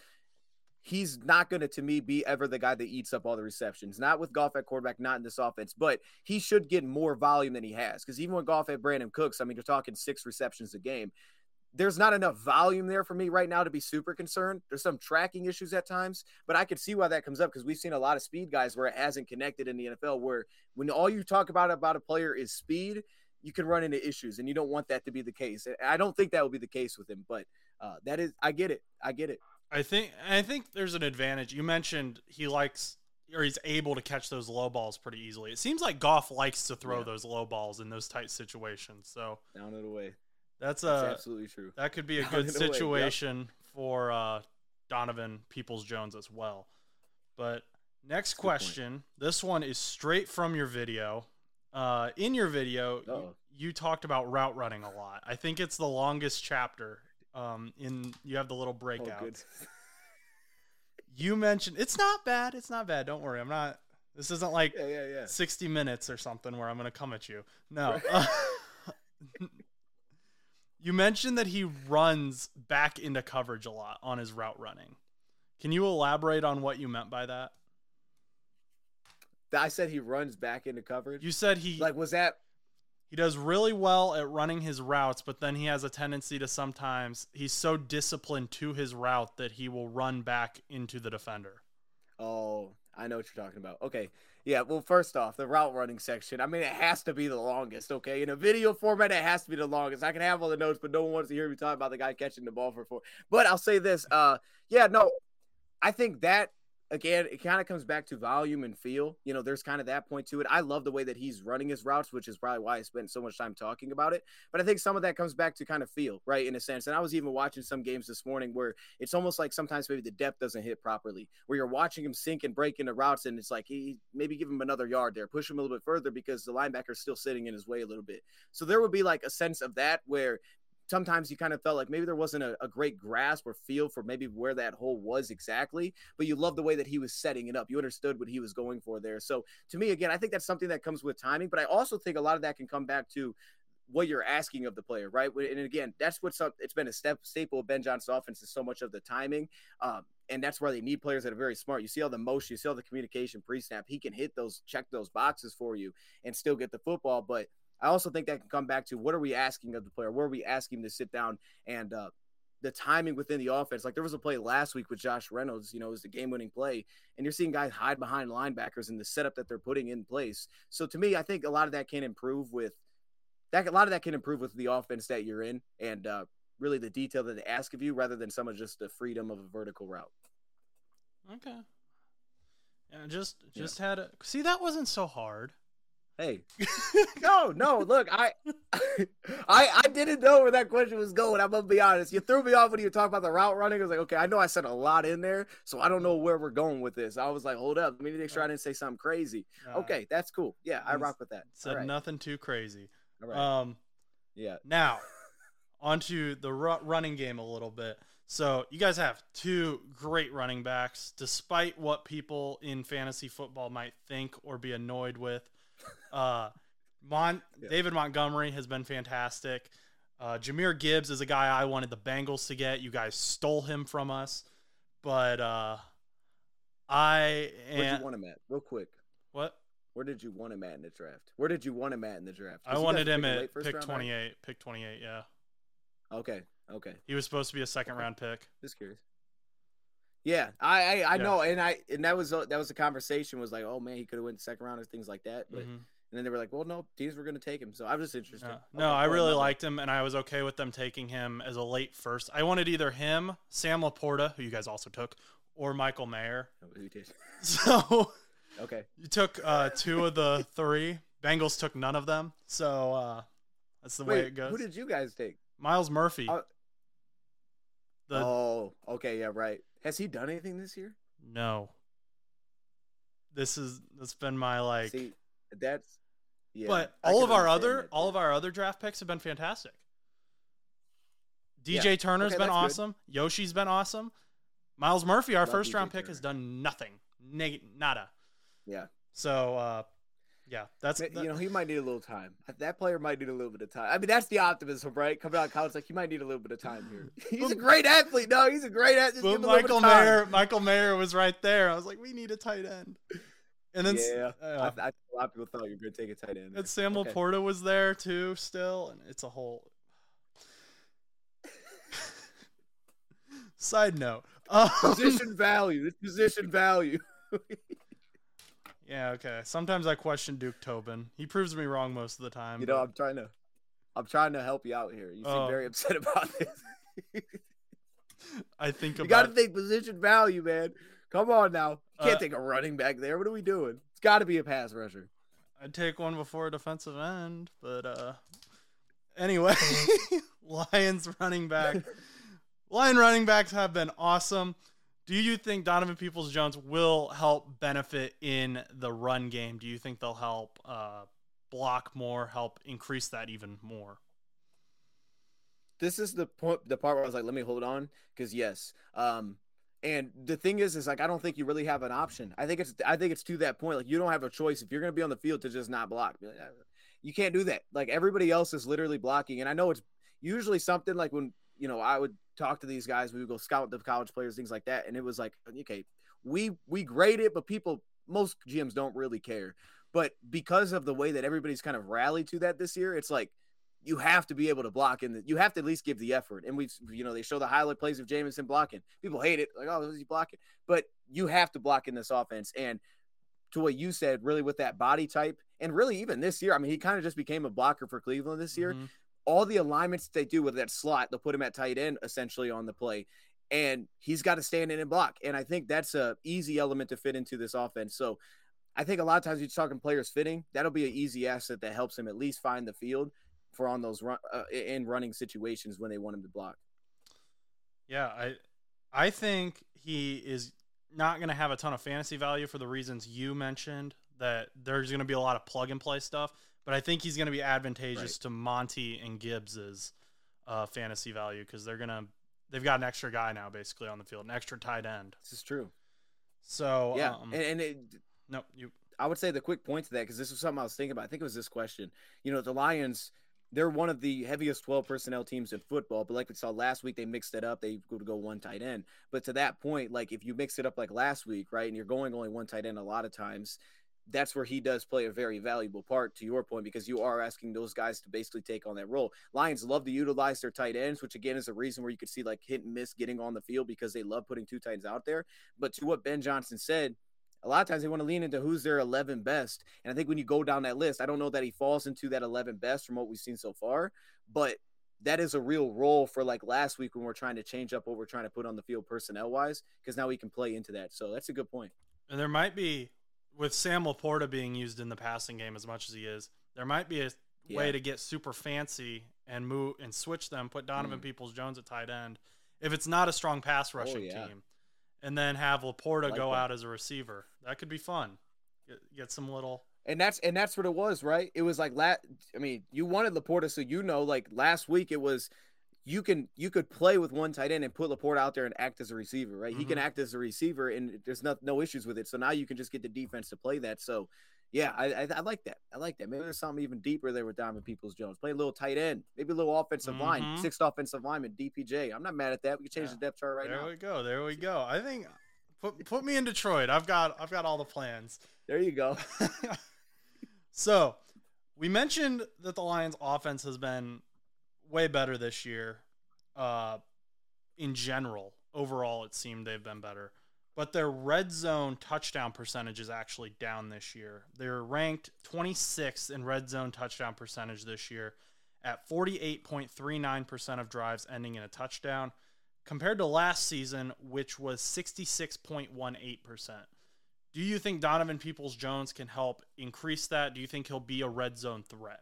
he's not going to, to me, be ever the guy that eats up all the receptions. Not with Goff at quarterback, not in this offense, but he should get more volume than he has. Because even when Goff at Brandin Cooks, I mean, you're talking six receptions a game. There's not enough volume there for me right now to be super concerned. There's some tracking issues at times, but I could see why that comes up because we've seen a lot of speed guys where it hasn't connected in the NFL. Where when all you talk about about a player is speed, you can run into issues, and you don't want that to be the case. I don't think that will be the case with him, but uh, that is, I get it, I get it. I think I think there's an advantage. You mentioned he likes or he's able to catch those low balls pretty easily. It seems like Goff likes to throw Yeah. those low balls in those tight situations. So Down and away. that's That's uh absolutely true. that could be a [laughs] Down good and away, yep. situation for uh Donovan Peoples Jones as well. But next point. question, this one is straight from your video. Uh in your video you, you talked about route running a lot. I think it's the longest chapter. Um in you have the little Oh, breakout. good. You mentioned it's not bad. It's not bad. Don't worry. I'm not. This isn't like Yeah, yeah, yeah. 60 minutes or something where I'm gonna come at you. No. Uh, [laughs] you mentioned that he runs back into coverage a lot on his route running. Can you elaborate on what you meant by that? I said he runs back into coverage. You said he like, was that? He does really well at running his routes, but then he has a tendency to sometimes he's so disciplined to his route that he will run back into the defender. Oh, I know what you're talking about. Okay. Yeah. Well, first off, the route running section. I mean, it has to be the longest. Okay. In a video format, it has to be the longest. I can have all the notes, but no one wants to hear me talk about the guy catching the ball for four. But I'll say this. Uh, yeah, no, I think that again, it kind of comes back to volume and feel. You know, there's kind of that point to it. I love the way that he's running his routes, which is probably why I spent so much time talking about it. But I think some of that comes back to kind of feel, right, in a sense. And I was even watching some games this morning where it's almost like sometimes maybe the depth doesn't hit properly, where you're watching him sink and break into routes, and it's like he maybe give him another yard there, push him a little bit further because the linebacker's still sitting in his way a little bit. So there would be like a sense of that where sometimes you kind of felt like maybe there wasn't a, a great grasp or feel for maybe where that hole was exactly, but you love the way that he was setting it up. You understood what he was going for there. So to me, again, I think that's something that comes with timing, but I also think a lot of that can come back to what you're asking of the player, right? And again, that's what's up. It's been a step staple of Ben Johnson's offense is so much of the timing. Um, and that's where they need players that are very smart. You see all the motion, you see all the communication pre-snap. He can hit those, check those boxes for you, and still get the football. But I also think that can come back to what are we asking of the player? Where are we asking to sit down and uh, the timing within the offense? Like there was a play last week with Josh Reynolds, you know, it was the game-winning play, and you're seeing guys hide behind linebackers and the setup that they're putting in place. So to me, I think a lot of that can improve with that. A lot of that can improve with the offense that you're in, and uh, really the detail that they ask of you, rather than some of just the freedom of a vertical route. Okay. Yeah, just just had a see that wasn't so hard. Hey, [laughs] no, no. Look, I, [laughs] I, I didn't know where that question was going. I'm gonna be honest. You threw me off when you talked about the route running. I was like, okay, I know I said a lot in there, so I don't know where we're going with this. I was like, hold up, let me make sure I didn't say something crazy. Uh, Okay, that's cool. Yeah, I rock with that. said right. nothing too crazy. All right. Um, yeah. now [laughs] onto the ru- running game a little bit. So you guys have two great running backs, despite what people in fantasy football might think or be annoyed with. Uh, Mon- Yeah. David Montgomery has been fantastic. Uh, Jahmyr Gibbs is a guy I wanted the Bengals to get. You guys stole him from us, but uh, I Where'd and you want him at? Real quick. what Where did you want him at in the draft? Where did you want him at in the draft? I wanted him at pick twenty eight. Pick twenty eight. Yeah, Okay. Okay. he was supposed to be a second Okay. round pick. Just curious. Yeah, I I, I Yeah. know, and I and that was a, that was the conversation was like, oh man, he could have went second round or things like that, but Mhm. And then they were like, well, no, teams were going to take him, so I was just interested. No, I cool, really liked him, and I was okay with them taking him as a late first. I wanted either him, Sam Laporta, who you guys also took, or Michael Mayer. Oh? [laughs] So Okay, you took uh, two of the three. Bengals took none of them. So uh, that's the way it goes. who did you guys take? Myles Murphy. Uh, the oh, okay, yeah, right. Has he done anything this year? no. This is that's been my like. See, that's yeah. but I all of our other that, all of our other draft picks have been fantastic. Yeah. DJ Turner's Okay, been that's good. awesome. Yoshi's been awesome. Myles Murphy, our Love first DJ round pick, has done nothing. Neg- nada. yeah. So uh, yeah, that's Ma- that- You know, he might need a little time. That player might need a little bit of time. I mean, that's the optimism, right? Coming out of college, like he might need a little bit of time here. [laughs] He's a great athlete. No, he's a great athlete. Just But give him a little bit Michael. Mayer, Michael Mayer was right there. I was like, we need a tight end. And then Yeah, uh, I, I, a lot of people thought you were going to take a tight end. and Sam Okay. Laporta was there too, still, and it's a whole. Side note. Um, Position value. It's position value. [laughs] yeah, okay. Sometimes I question Duke Tobin. He proves me wrong most of the time. You know, but I'm trying to, I'm trying to help you out here. You seem Oh. very upset about this. [laughs] I think you got to think position value, man. Come on now. Can't Uh, take a running back there. What are we doing? It's got to be a pass rusher. I'd take one before a defensive end, but uh anyway, [laughs] Lions running back. [laughs] Lion running backs have been awesome. Do you think Donovan Peoples Jones will help benefit in the run game? Do you think they'll help uh, block more, help increase that even more? this is the point the part where I was like, let me hold on, because yes. Um and the thing is, is like I don't think you really have an option. I think it's I think it's to that point. Like you don't have a choice if you're gonna be on the field to just not block. You can't do that. Like everybody else is literally blocking. And I know it's usually something like when you know I would talk to these guys, we would go scout the college players, things like that. And it was like, okay, we we grade it, but people most GMs don't really care. But because of the way that everybody's kind of rallied to that this year, it's like you have to be able to block and you have to at least give the effort. And we've, you know, they show the highlight plays of Jameson blocking. People hate it, like, oh, is he blocking? But you have to block in this offense. And to what you said, really with that body type, and really even this year, I mean, he kind of just became a blocker for Cleveland this year. Mhm. All the alignments they do with that slot, they'll put him at tight end essentially on the play. And he's got to stand in and block. And I think that's a easy element to fit into this offense. So I think a lot of times you're talking players fitting. That'll be an easy asset that helps him at least find the field for on those run uh, in running situations when they want him to block. Yeah, I I think he is not going to have a ton of fantasy value for the reasons you mentioned that there's going to be a lot of plug and play stuff, but I think he's going to be advantageous Right. to Monty and Gibbs's uh, fantasy value because they're going to they've got an extra guy now basically on the field, an extra tight end. This is true. So Yeah, um, and, and it, no, you I would say the quick point to that because this was something I was thinking about. I think it was this question. You know, the Lions, they're one of the heaviest 12 personnel teams in football, but like we saw last week, they mixed it up. They go to go one tight end. But to that point, like if you mix it up like last week, right, and you're going only one tight end a lot of times, that's where he does play a very valuable part to your point because you are asking those guys to basically take on that role. Lions love to utilize their tight ends, which again is a reason where you could see like hit and miss getting on the field because they love putting two tight ends out there. But to what Ben Johnson said, a lot of times they want to lean into who's their 11 best. And I think when you go down that list, I don't know that he falls into that 11 best from what we've seen so far, but that is a real role for like last week when we're trying to change up what we're trying to put on the field personnel wise, because now we can play into that. So that's a good point. and there might be with Sam Laporta being used in the passing game as much as he is, there might be a way to get super fancy and move and switch them, put Donovan Mm. Peoples Jones at tight end if it's not a strong pass rushing Oh, yeah. team, and then have Laporta like go that. out as a receiver. That could be fun. Get, get some little. And that's and that's what it was, right? It was like la- I mean, you wanted Laporta, so you know, like last week it was you can you could play with one tight end and put Laporta out there and act as a receiver, right? He can Mhm. act as a receiver, and there's no no issues with it. So now you can just get the defense to play that. So yeah, I I, I like that. I like that. Maybe there's something even deeper there with Diamond Peoples Jones. Play a little tight end, maybe a little offensive line, Mhm. sixth offensive lineman, DPJ. I'm not mad at that. We can change Yeah. the depth chart right there now. There we go. There we go. I think put put me in Detroit. I've got I've got all the plans. There you go. [laughs] so we mentioned that the Lions offense has been way better this year. Uh, in general, overall, it seemed they've been better. But their red zone touchdown percentage is actually down this year. They're ranked 26th in red zone touchdown percentage this year at 48.39% of drives ending in a touchdown, compared to last season, which was 66.18%. Do you think Donovan Peoples Jones can help increase that? Do you think he'll be a red zone threat?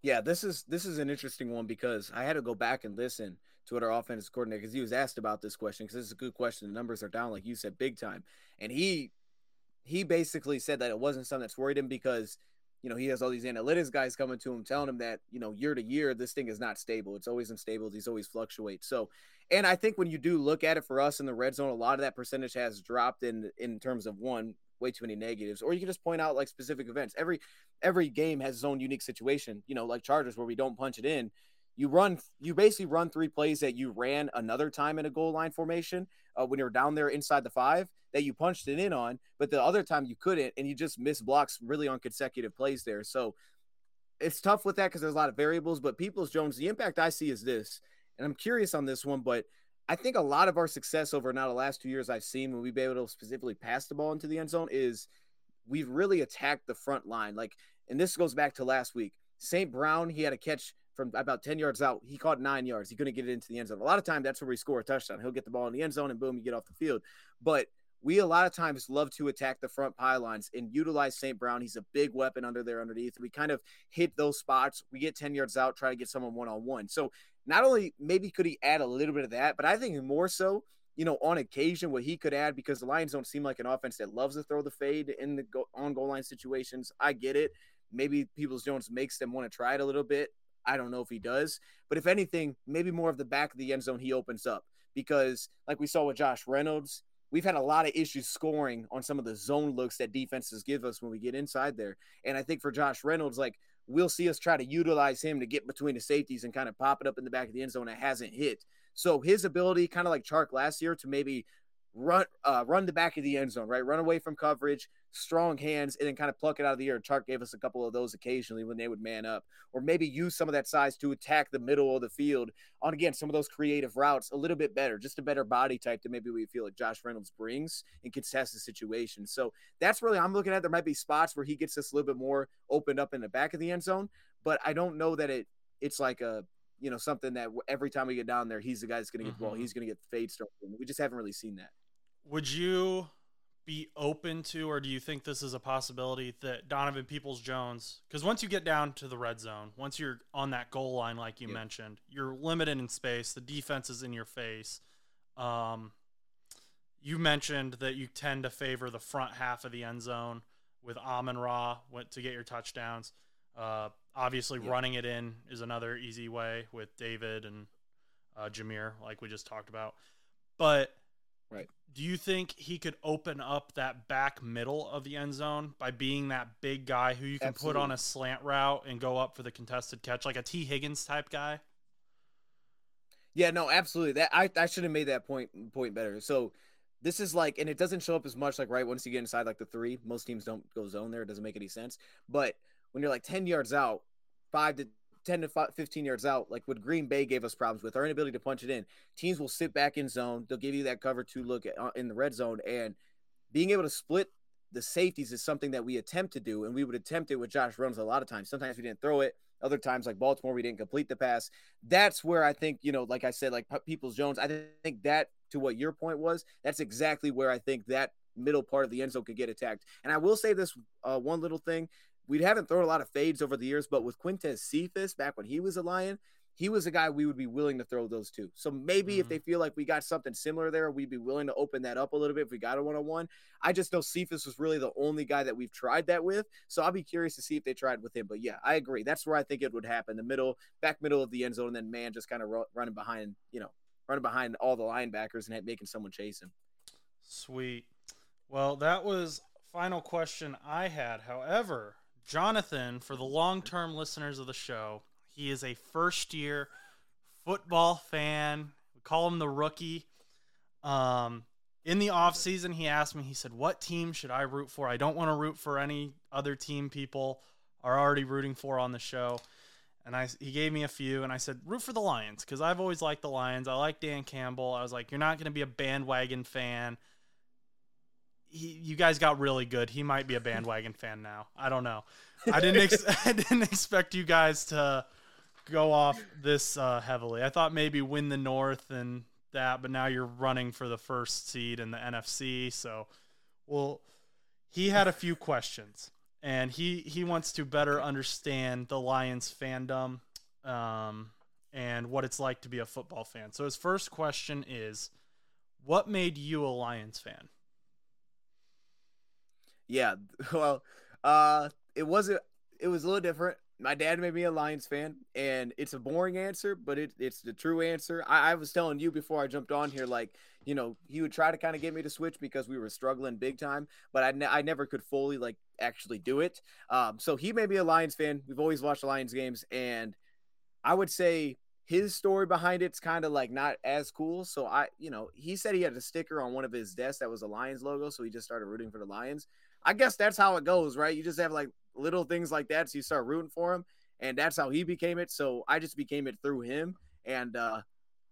Yeah, this is this is an interesting one because I had to go back and listen our offensive coordinator because he was asked about this question because this is a good question. The numbers are down, like you said, big time, and he he basically said that it wasn't something that's worried him because you know he has all these analytics guys coming to him telling him that you know year to year this thing is not stable. It's always unstable. These always fluctuate. So, and I think when you do look at it for us in the red zone, a lot of that percentage has dropped in in terms of one way too many negatives or you can just point out like specific events every every game has its own unique situation you know like chargers where we don't punch it in you run you basically run three plays that you ran another time in a goal line formation uh, when you're down there inside the five that you punched it in on but the other time you couldn't and you just missed blocks really on consecutive plays there so it's tough with that because there's a lot of variables but peoples jones the impact i see is this and i'm curious on this one but I think a lot of our success over now the last two years I've seen when we've been able to specifically pass the ball into the end zone is we've really attacked the front line. Like, and this goes back to last week. St. Brown, he had a catch from about 10 yards out. He caught nine yards. He couldn't get it into the end zone. A lot of time, that's where we score a touchdown. He'll get the ball in the end zone and boom, you get off the field. But we a lot of times love to attack the front pylons and utilize St. Brown. He's a big weapon under there underneath. We kind of hit those spots. We get 10 yards out, try to get someone one on one. So not only maybe could he add a little bit of that, but I think more so, you know, on occasion what he could add because the Lions don't seem like an offense that loves to throw the fade in the go- on goal line situations. I get it. Maybe Peoples Jones makes them want to try it a little bit. I don't know if he does, but if anything, maybe more of the back of the end zone he opens up because, like we saw with Josh Reynolds, we've had a lot of issues scoring on some of the zone looks that defenses give us when we get inside there. And I think for Josh Reynolds, like we'll see us try to utilize him to get between the safeties and kind of pop it up in the back of the end zone that hasn't hit. So his ability, kind of like Chark last year, to maybe run uh, run the back of the end zone, right? Run away from coverage, strong hands, and then kind of pluck it out of the air. Chark gave us a couple of those occasionally when they would man up, or maybe use some of that size to attack the middle of the field on again some of those creative routes a little bit better, just a better body type that maybe we feel like Josh Reynolds brings in contested situations. So that's really I'm looking at. There might be spots where he gets us a little bit more opened up in the back of the end zone, but I don't know that it it's like a you know something that every time we get down there, he's the guy that's going to get mm-hmm. the ball. Mm-hmm. He's going to get the fade start. We just haven't really seen that. Would you be open to, or do you think this is a possibility that Donovan Peoples Jones, because once you get down to the red zone, once you're on that goal line, like you yeah. mentioned, you're limited in space. The defense is in your face. Um, you mentioned that you tend to favor the front half of the end zone with Amon Ra to get your touchdowns. Uh, obviously, yeah. running it in is another easy way with David and uh, Jahmyr, like we just talked about. But right do you think he could open up that back middle of the end zone by being that big guy who you can Absolutely. put on a slant route and go up for the contested catch, like a Tee Higgins type guy? Yeah, no, absolutely. That I, I should have made that point point better. So this is like, and it doesn't show up as much like right once you get inside like the three. Most teams don't go zone there. It doesn't make any sense. But when you're like ten yards out, five to 10 to 15 yards out, like what Green Bay gave us problems with, our inability to punch it in. Teams will sit back in zone. They'll give you that cover two look at, uh, in the red zone. And being able to split the safeties is something that we attempt to do. And we would attempt it with Josh Reynolds a lot of times. Sometimes we didn't throw it. Other times, like Baltimore, we didn't complete the pass. That's where I think, you know, like I said, like Peoples Jones, I think that to what your point was, that's exactly where I think that middle part of the end zone could get attacked. And I will say this uh, one little thing we haven't thrown a lot of fades over the years, but with Quintez Cephus back when he was a Lion, he was a guy we would be willing to throw those to. So maybe mm-hmm. if they feel like we got something similar there, we'd be willing to open that up a little bit if we got a one on one. I just know Cephus was really the only guy that we've tried that with. So I'll be curious to see if they tried with him. But yeah, I agree. That's where I think it would happen the middle, back middle of the end zone, and then man just kind of ro- running behind, you know, running behind all the linebackers and making someone chase him. Sweet. Well, that was final question I had. However, Jonathan, for the long term listeners of the show, he is a first year football fan. We call him the rookie. Um, in the off season, he asked me, he said, What team should I root for? I don't want to root for any other team people are already rooting for on the show. And I, he gave me a few, and I said, root for the Lions because I've always liked the Lions. I like Dan Campbell. I was like, you're not going to be a bandwagon fan he, you guys got really good. He might be a bandwagon fan now. I don't know. I didn't ex- [laughs] I didn't expect you guys to go off this uh, heavily. I thought maybe win the North and that, but now you're running for the first seed in the NFC. So, well, he had a few questions, and he he wants to better understand the Lions fandom um, and what it's like to be a football fan. So his first question is, what made you a Lions fan? Yeah, [laughs] well, uh, it wasn't. It was a little different. My dad made me a Lions fan, and it's a boring answer, but it, it's the true answer. I, I was telling you before I jumped on here, like you know, he would try to kind of get me to switch because we were struggling big time, but I, ne- I never could fully like actually do it. Um, so he made me a Lions fan. We've always watched Lions games, and I would say his story behind it's kind of like not as cool. So I, you know, he said he had a sticker on one of his desks that was a Lions logo, so he just started rooting for the Lions. I guess that's how it goes, right? You just have like little things like that, so you start rooting for him, and that's how he became it. So I just became it through him, and uh,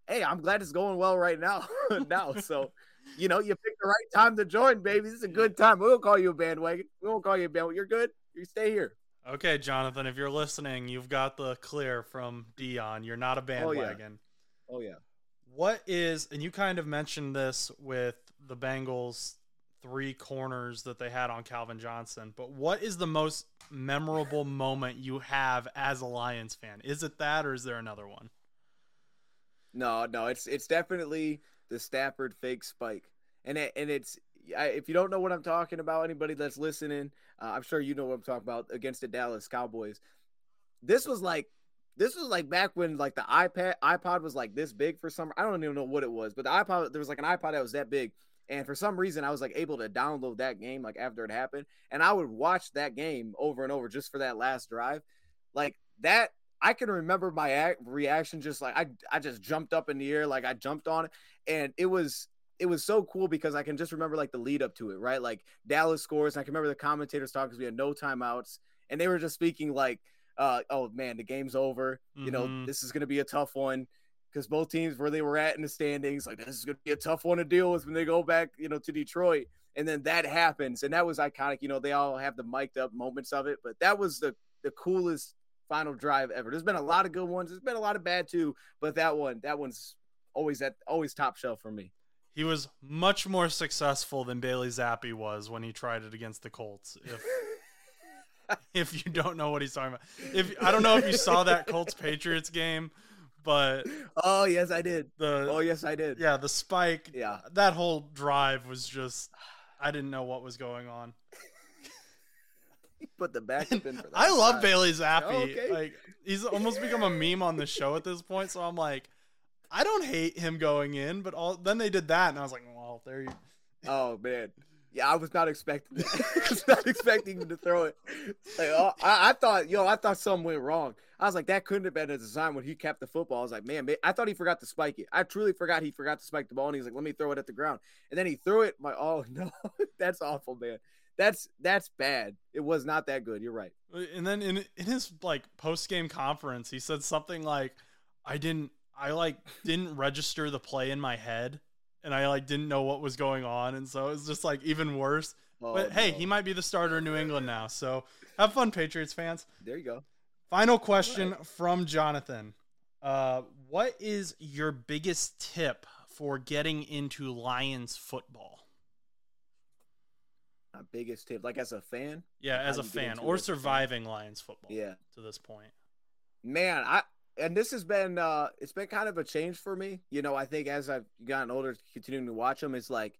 hey, I'm glad it's going well right now. [laughs] now, so you know, you picked the right time to join, baby. This is a good time. We won't call you a bandwagon. We won't call you a bandwagon. You're good. You stay here. Okay, Jonathan, if you're listening, you've got the clear from Dion. You're not a bandwagon. Oh yeah. Oh, yeah. What is, and you kind of mentioned this with the Bengals three corners that they had on Calvin Johnson, but what is the most memorable moment you have as a Lions fan? Is it that or is there another one? No, no, it's it's definitely the Stafford fake spike, and it, and it's if you don't know what I'm talking about, anybody that's listening, uh, I'm sure you know what I'm talking about against the Dallas Cowboys. This was like this was like back when like the iPad iPod was like this big for some I don't even know what it was, but the iPod there was like an iPod that was that big. And for some reason, I was like able to download that game like after it happened, and I would watch that game over and over just for that last drive. Like that I can remember my reaction just like I I just jumped up in the air like I jumped on it and it was it was so cool because I can just remember like the lead up to it, right? Like Dallas scores. I can remember the commentators talking because we had no timeouts, and they were just speaking like, uh, "Oh man, the game's over. Mm-hmm. You know, mm-hmm. this is going to be a tough one." Because both teams where they were at in the standings, like this is going to be a tough one to deal with when they go back, you know, to Detroit. And then that happens, and that was iconic. You know, they all have the mic'd up moments of it, but that was the the coolest final drive ever. There's been a lot of good ones. There's been a lot of bad too, but that one, that one's always at always top shelf for me. He was much more successful than Bailey Zappe was when he tried it against the Colts. If [laughs] if you don't know what he's talking about, if I don't know if you saw that Colts Patriots game, but oh yes, I did. The oh yes, I did. Yeah, the spike. Yeah, that whole drive was just I didn't know what was going on [laughs] put the backup in for that. I love Bailey Zappe. Oh, okay. Like he's almost become a meme on the show at this point. So I'm like, I don't hate him going in, but all then they did that, and I was like, well, there you. Oh man, yeah, I was not expecting. [laughs] I was not expecting him to throw it. Like, oh, I, I, thought, yo, I thought something went wrong. I was like, that couldn't have been a design when he kept the football. I was like, man, man, I thought he forgot to spike it. I truly forgot he forgot to spike the ball, and he's like, let me throw it at the ground. And then he threw it. My, oh [laughs] no, that's awful, man that's that's bad. It was not that good. You're right. Uh, and then in in his like post game conference, he said something like, "I didn't, I like didn't register the play in my head, and I like didn't know what was going on, and so it was just like even worse." Oh, but hey, he might be the starter in New England now. So have fun, Patriots fans. There you go. Final question right. from Jonathan. Uh, what is your biggest tip for getting into Lions football? my biggest tip, like as a fan. Yeah, as a fan or surviving. Lions football. Yeah. To this point. Man, I and this has been uh it's been kind of a change for me. You know, I think as I've gotten older, continuing to watch them, it's like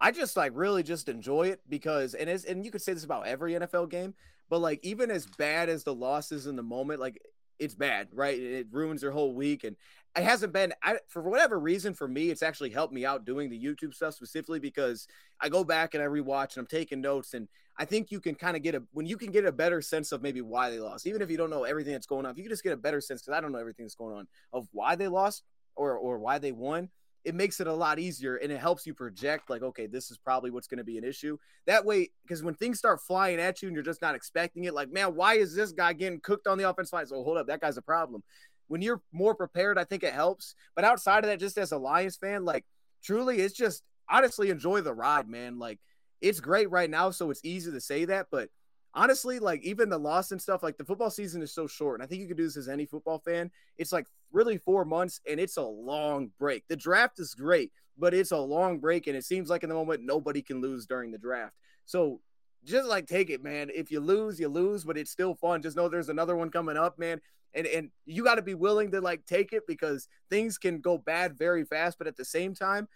I just like really just enjoy it because and it's and you could say this about every NFL game, but like even as bad as the losses in the moment, like it's bad, right? It ruins your whole week. And it hasn't been I, for whatever reason for me it's actually helped me out doing the youtube stuff specifically because i go back and i rewatch and i'm taking notes and i think you can kind of get a when you can get a better sense of maybe why they lost even if you don't know everything that's going on if you just get a better sense because i don't know everything that's going on of why they lost or or why they won it makes it a lot easier and it helps you project like okay this is probably what's going to be an issue. That way because when things start flying at you and you're just not expecting it like man why is this guy getting cooked on the offense line? So hold up that guy's a problem when you're more prepared, I think it helps. But outside of that, just as a Lions fan, like truly, it's just honestly enjoy the ride, man. Like it's great right now, so it's easy to say that. But honestly, like even the loss and stuff, like the football season is so short. And I think you could do this as any football fan. It's like really four months and it's a long break. The draft is great, but it's a long break. And it seems like in the moment, nobody can lose during the draft. So just like take it, man. If you lose, you lose, but it's still fun. Just know there's another one coming up, man. And and you got to be willing to like take it because things can go bad very fast. But at the same time,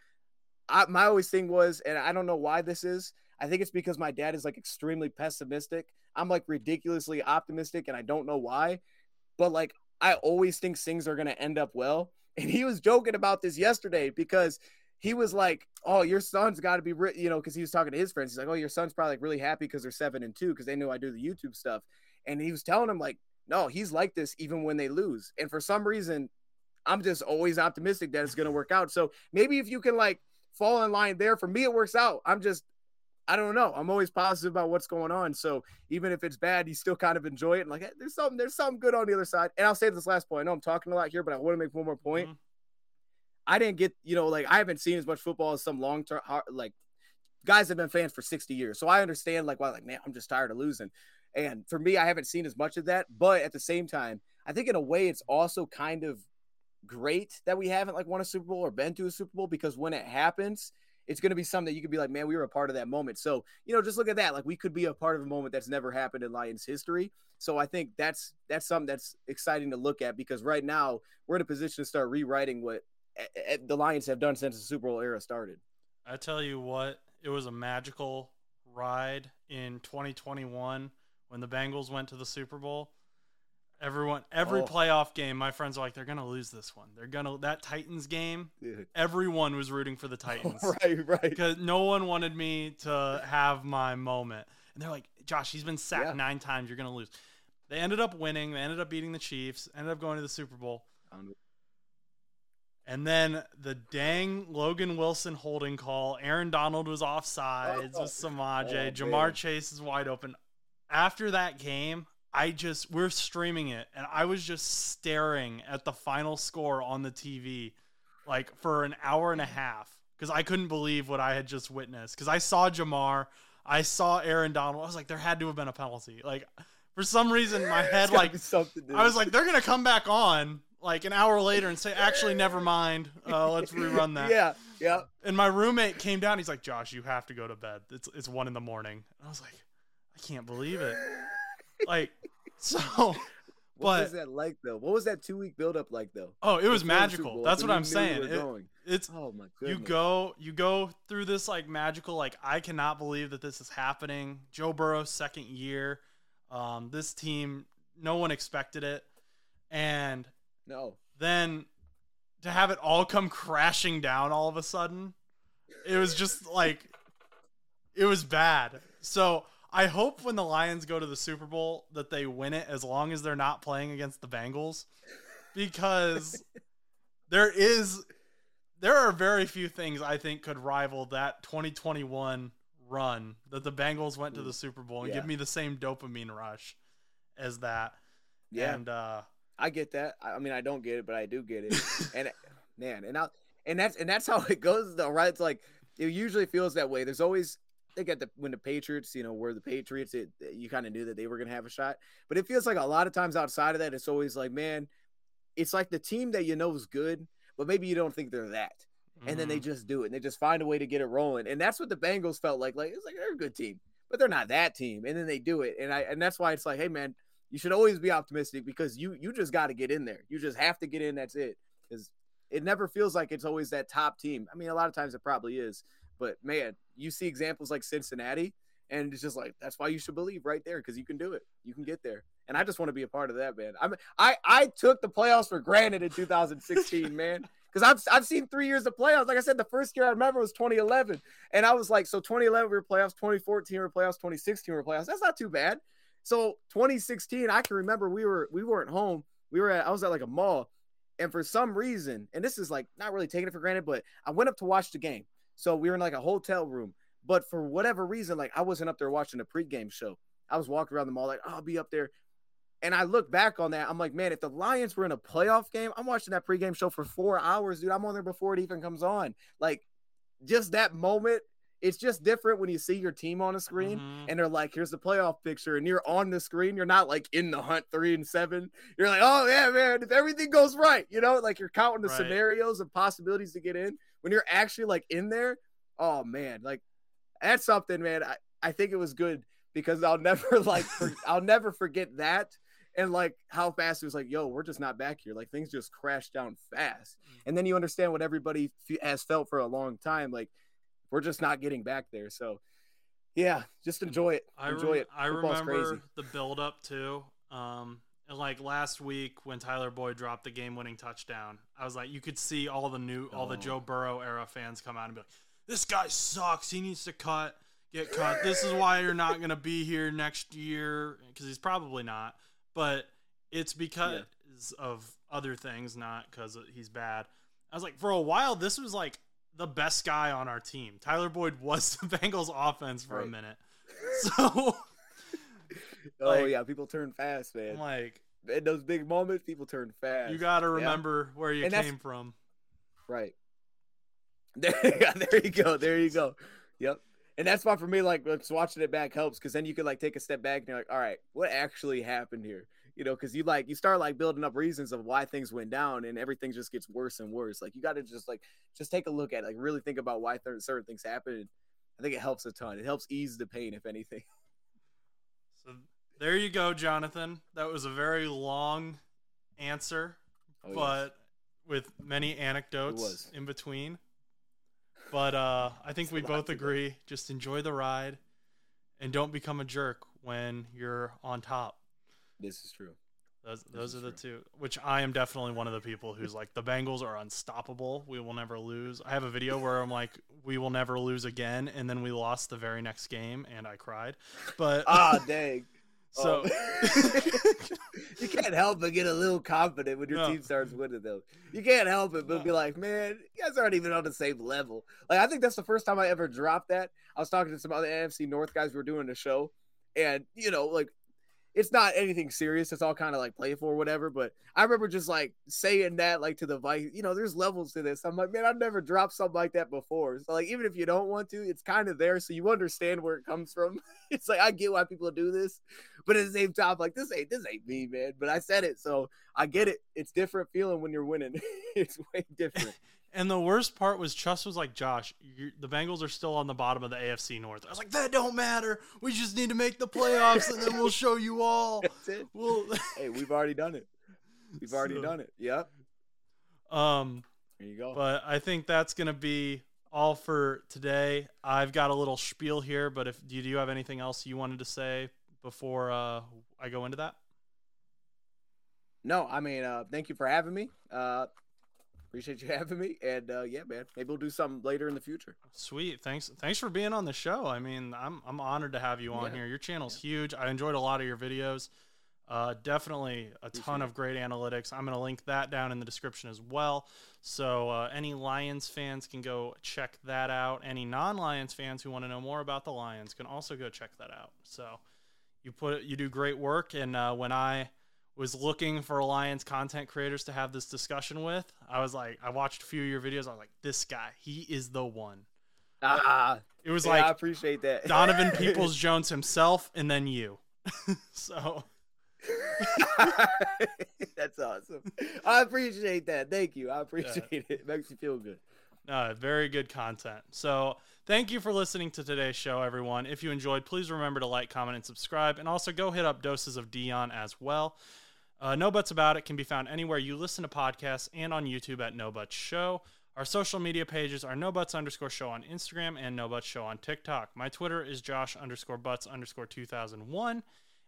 I, my always thing was, and I don't know why this is. I think it's because my dad is like extremely pessimistic. I'm like ridiculously optimistic, and I don't know why. But like I always think things are gonna end up well. And he was joking about this yesterday because he was like, "Oh, your son's got to be, re-, you know," because he was talking to his friends. He's like, "Oh, your son's probably like really happy because they're seven and two because they know I do the YouTube stuff." And he was telling him like, "No, he's like this even when they lose." And for some reason, I'm just always optimistic that it's gonna work out. So maybe if you can like fall in line there, for me it works out. I'm just I don't know. I'm always positive about what's going on. So even if it's bad, you still kind of enjoy it. And like, hey, there's something, there's something good on the other side. And I'll say this last point. I know I'm talking a lot here, but I want to make one more point. Mm-hmm. I didn't get, you know, like I haven't seen as much football as some long term, like guys have been fans for 60 years. So I understand like why, like, man, I'm just tired of losing. And for me, I haven't seen as much of that. But at the same time, I think in a way it's also kind of great that we haven't like won a Super Bowl or been to a Super Bowl because when it happens, it's going to be something that you could be like, man, we were a part of that moment. So, you know, just look at that. Like we could be a part of a moment that's never happened in Lions history. So I think that's that's something that's exciting to look at because right now we're in a position to start rewriting what the Lions have done since the Super Bowl era started. I tell you what, it was a magical ride in 2021 when the Bengals went to the Super Bowl. Everyone, every oh. playoff game, my friends are like, they're gonna lose this one. They're gonna that Titans game. Dude. Everyone was rooting for the [laughs] Titans, right, right. Because no one wanted me to have my moment, and they're like, Josh, he's been sacked yeah. nine times. You're gonna lose. They ended up winning. They ended up beating the Chiefs. Ended up going to the Super Bowl. And then the dang Logan Wilson holding call. Aaron Donald was offsides oh, with Samaje. Oh, Ja'Marr man. Chase is wide open. After that game, I just we're streaming it and I was just staring at the final score on the TV like for an hour and a half because I couldn't believe what I had just witnessed because I saw Ja'Marr, I saw Aaron Donald. I was like, there had to have been a penalty. Like for some reason, my [laughs] head like I was like, they're gonna come back on like an hour later and say, actually, never mind. Uh, let's rerun that. yeah, yeah. And my roommate came down. He's like, Josh, you have to go to bed. It's it's one in the morning. And I was like, I can't believe it [laughs] like so what but, was that like though? What was that two week build up like though? Oh, it was magical. That's what I'm saying. It, it's oh my goodness. You go you go through this like magical like I cannot believe that this is happening. Joe Burrow's second year. Um, this team, no one expected it, and no. Then to have it all come crashing down all of a sudden, it was just like it was bad. So I hope when the Lions go to the Super Bowl that they win it as long as they're not playing against the Bengals because [laughs] there is there are very few things I think could rival that 2021 run that the Bengals went to the Super Bowl and yeah. give me the same dopamine rush as that. Yeah. And uh I get that. I mean I don't get it, but I do get it. [laughs] and man, and I and that's and that's [laughs] how it goes though, right? It's like it usually feels that way. There's always they got the when the Patriots, you know, were the Patriots, it, you kind of knew that they were going to have a shot. But it feels like a lot of times outside of that, it's always like, man, it's like the team that you know is good, but maybe you don't think they're that. Mm-hmm. And then they mm-hmm. just do it and they just find a way to get it rolling. And that's what the Bengals felt like. Like it's like they're a good team, but they're not that team. And then they do it. And I and that's why it's like, hey man, you should always be optimistic because you you just got to get in there. You just have to get in. That's it. Because it never feels like it's always that top team. I mean, a lot of times it probably is, but man, you see examples like Cincinnati, and it's just like that's why you should believe right there because you can do it. You can get there. And I just want to be a part of that, man. I'm I I took the playoffs for granted in 2016, [laughs] man. Because I've I've seen three years of playoffs. Like I said, the first year I remember was 2011, and I was like, so 2011 we were playoffs, 2014 we were playoffs, 2016 we were playoffs. That's not too bad. So 2016, I can remember we were we weren't home. We were at I was at like a mall, and for some reason, and this is like not really taking it for granted, but I went up to watch the game. So we were in like a hotel room. But for whatever reason, like I wasn't up there watching the pregame show. I was walking around the mall, like, oh, I'll be up there. And I look back on that. I'm like, man, if the Lions were in a playoff game, I'm watching that pregame show for four hours, dude. I'm on there before it even comes on. Like, just that moment. It's just different when you see your team on the screen mm-hmm. and they're like, here's the playoff picture, and you're on the screen. You're not like in the hunt three and seven. You're like, oh, yeah, man, if everything goes right, you know, like you're counting the right. scenarios and possibilities to get in when you're actually like in there, oh man, like that's something, man. I, I think it was good because I'll [laughs] never like for, [laughs] I'll never forget that and like how fast it was like, yo, we're just not back here. Like things just crashed down fast. Mm. And then you understand what everybody f- has felt for a long time. Like we're just not getting back there. So yeah, just enjoy it. I enjoy rem- it. I Football's remember crazy. the build up too. Um, and like last week when Tyler Boyd dropped the game winning touchdown, I was like, you could see all the new, all the Oh. Joe Burrow era fans come out and be like, "This guy sucks. He needs to cut, get cut. This is why you're not gonna be here next year because he's probably not. But it's because of other things, not because he's bad. I was like, for a while, this was like the best guy on our team. Tyler Boyd was the [laughs] Bengals offense for a minute. [laughs] So Oh like- yeah, people turn fast, man. I'm like, In those big moments, people turn fast. you got to Yeah. remember where you And came from. Right. [laughs] There, there you go. There you go. Yep. And that's why for me, like just watching it back helps because then you can like take a step back and you're like, all right, what actually happened here? You know, because you like you start like building up reasons of why things went down and everything just gets worse and worse. Like you got to just like just take a look at it, like really think about why th- certain things happen. I think it helps a ton. It helps ease the pain, if anything. [laughs] So there you go, Jonathan. That was a very long answer, Oh, yes. but with many anecdotes in between. But uh, I think we both agree. Just enjoy the ride, and don't become a jerk when you're on top. This is true. Those, This those are the true. two. Which I am definitely one of the people who's like the Bengals are unstoppable. We will never lose. I have a video where I'm like, we will never lose again, and then we lost the very next game, and I cried. But Ah, [laughs] dang. so Oh. [laughs] you can't help but get a little confident when your No. team starts winning, though. You can't help it but be like, man, you guys aren't even on the same level. Like, I think that's the first time I ever dropped that. I was talking to some other NFC North guys who were doing the show, and you know, like, it's not anything serious. It's all kind of like playful or whatever. But I remember just like saying that, like to the Vice, you know, there's levels to this. I'm like, man, I've never dropped something like that before. So like, even if you don't want to, it's kind of there, so you understand where it comes from. [laughs] it's like I get why people do this, but at the same time, like this ain't this ain't me, man. But I said it, so I get it. It's different feeling when you're winning. [laughs] it's way different. [laughs] And the worst part was Chuss was like, Josh, the Bengals are still on the bottom of the AFC North. I was like, that don't matter. We just need to make the playoffs, and then we'll [laughs] show you all. That's it. We'll, [laughs] Hey, we've already done it. We've [laughs] already So- done it. Yep. um, There you go. but I think that's gonna be all for today. I've got a little spiel here, but if do you, do you have anything else you wanted to say before uh, I go into that? No, I mean, uh, thank you for having me. Uh, appreciate you [laughs] having me. And uh, yeah, man, maybe we'll do something later in the future. Sweet. Thanks. Thanks for being on the show. I mean, I'm I'm honored to have you on Yeah. here. Your channel's huge. I enjoyed a lot of your videos. Uh, definitely a ton Appreciate of great analytics. I'm gonna link that down in the description as well. So uh, any Lions fans can go check that out. Any non-Lions fans who want to know more about the Lions can also go check that out. So you put you do great work. And uh, when I was looking for Alliance content creators to have this discussion with, I was like, I watched a few of your videos. I was like, this guy, he is the one. Ah, It was yeah, I appreciate that. Donovan [laughs] Peoples Jones himself, and then you. [laughs] so [laughs] That's awesome. I appreciate that. Thank you. I appreciate it. It makes me feel good. uh, very good content. So thank you for listening to today's show, everyone. If you enjoyed, please remember to like, comment, and subscribe, and also go hit up doses of Dion as well. Uh, no Butts About It can be found anywhere you listen to podcasts and on YouTube at No Butts Show. Our social media pages are No Butts underscore show on Instagram and No Butts Show on TikTok. My Twitter is Josh underscore Butts underscore 2001.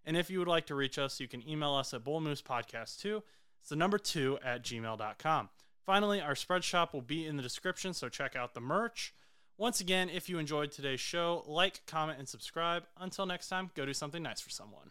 And if you would like to reach us, you can email us at bullmoosepodcast2. It's the number two at gmail.com. Finally, our spread shop will be in the description, so check out the merch. Once again, if you enjoyed today's show, like, comment, and subscribe. Until next time, go do something nice for someone.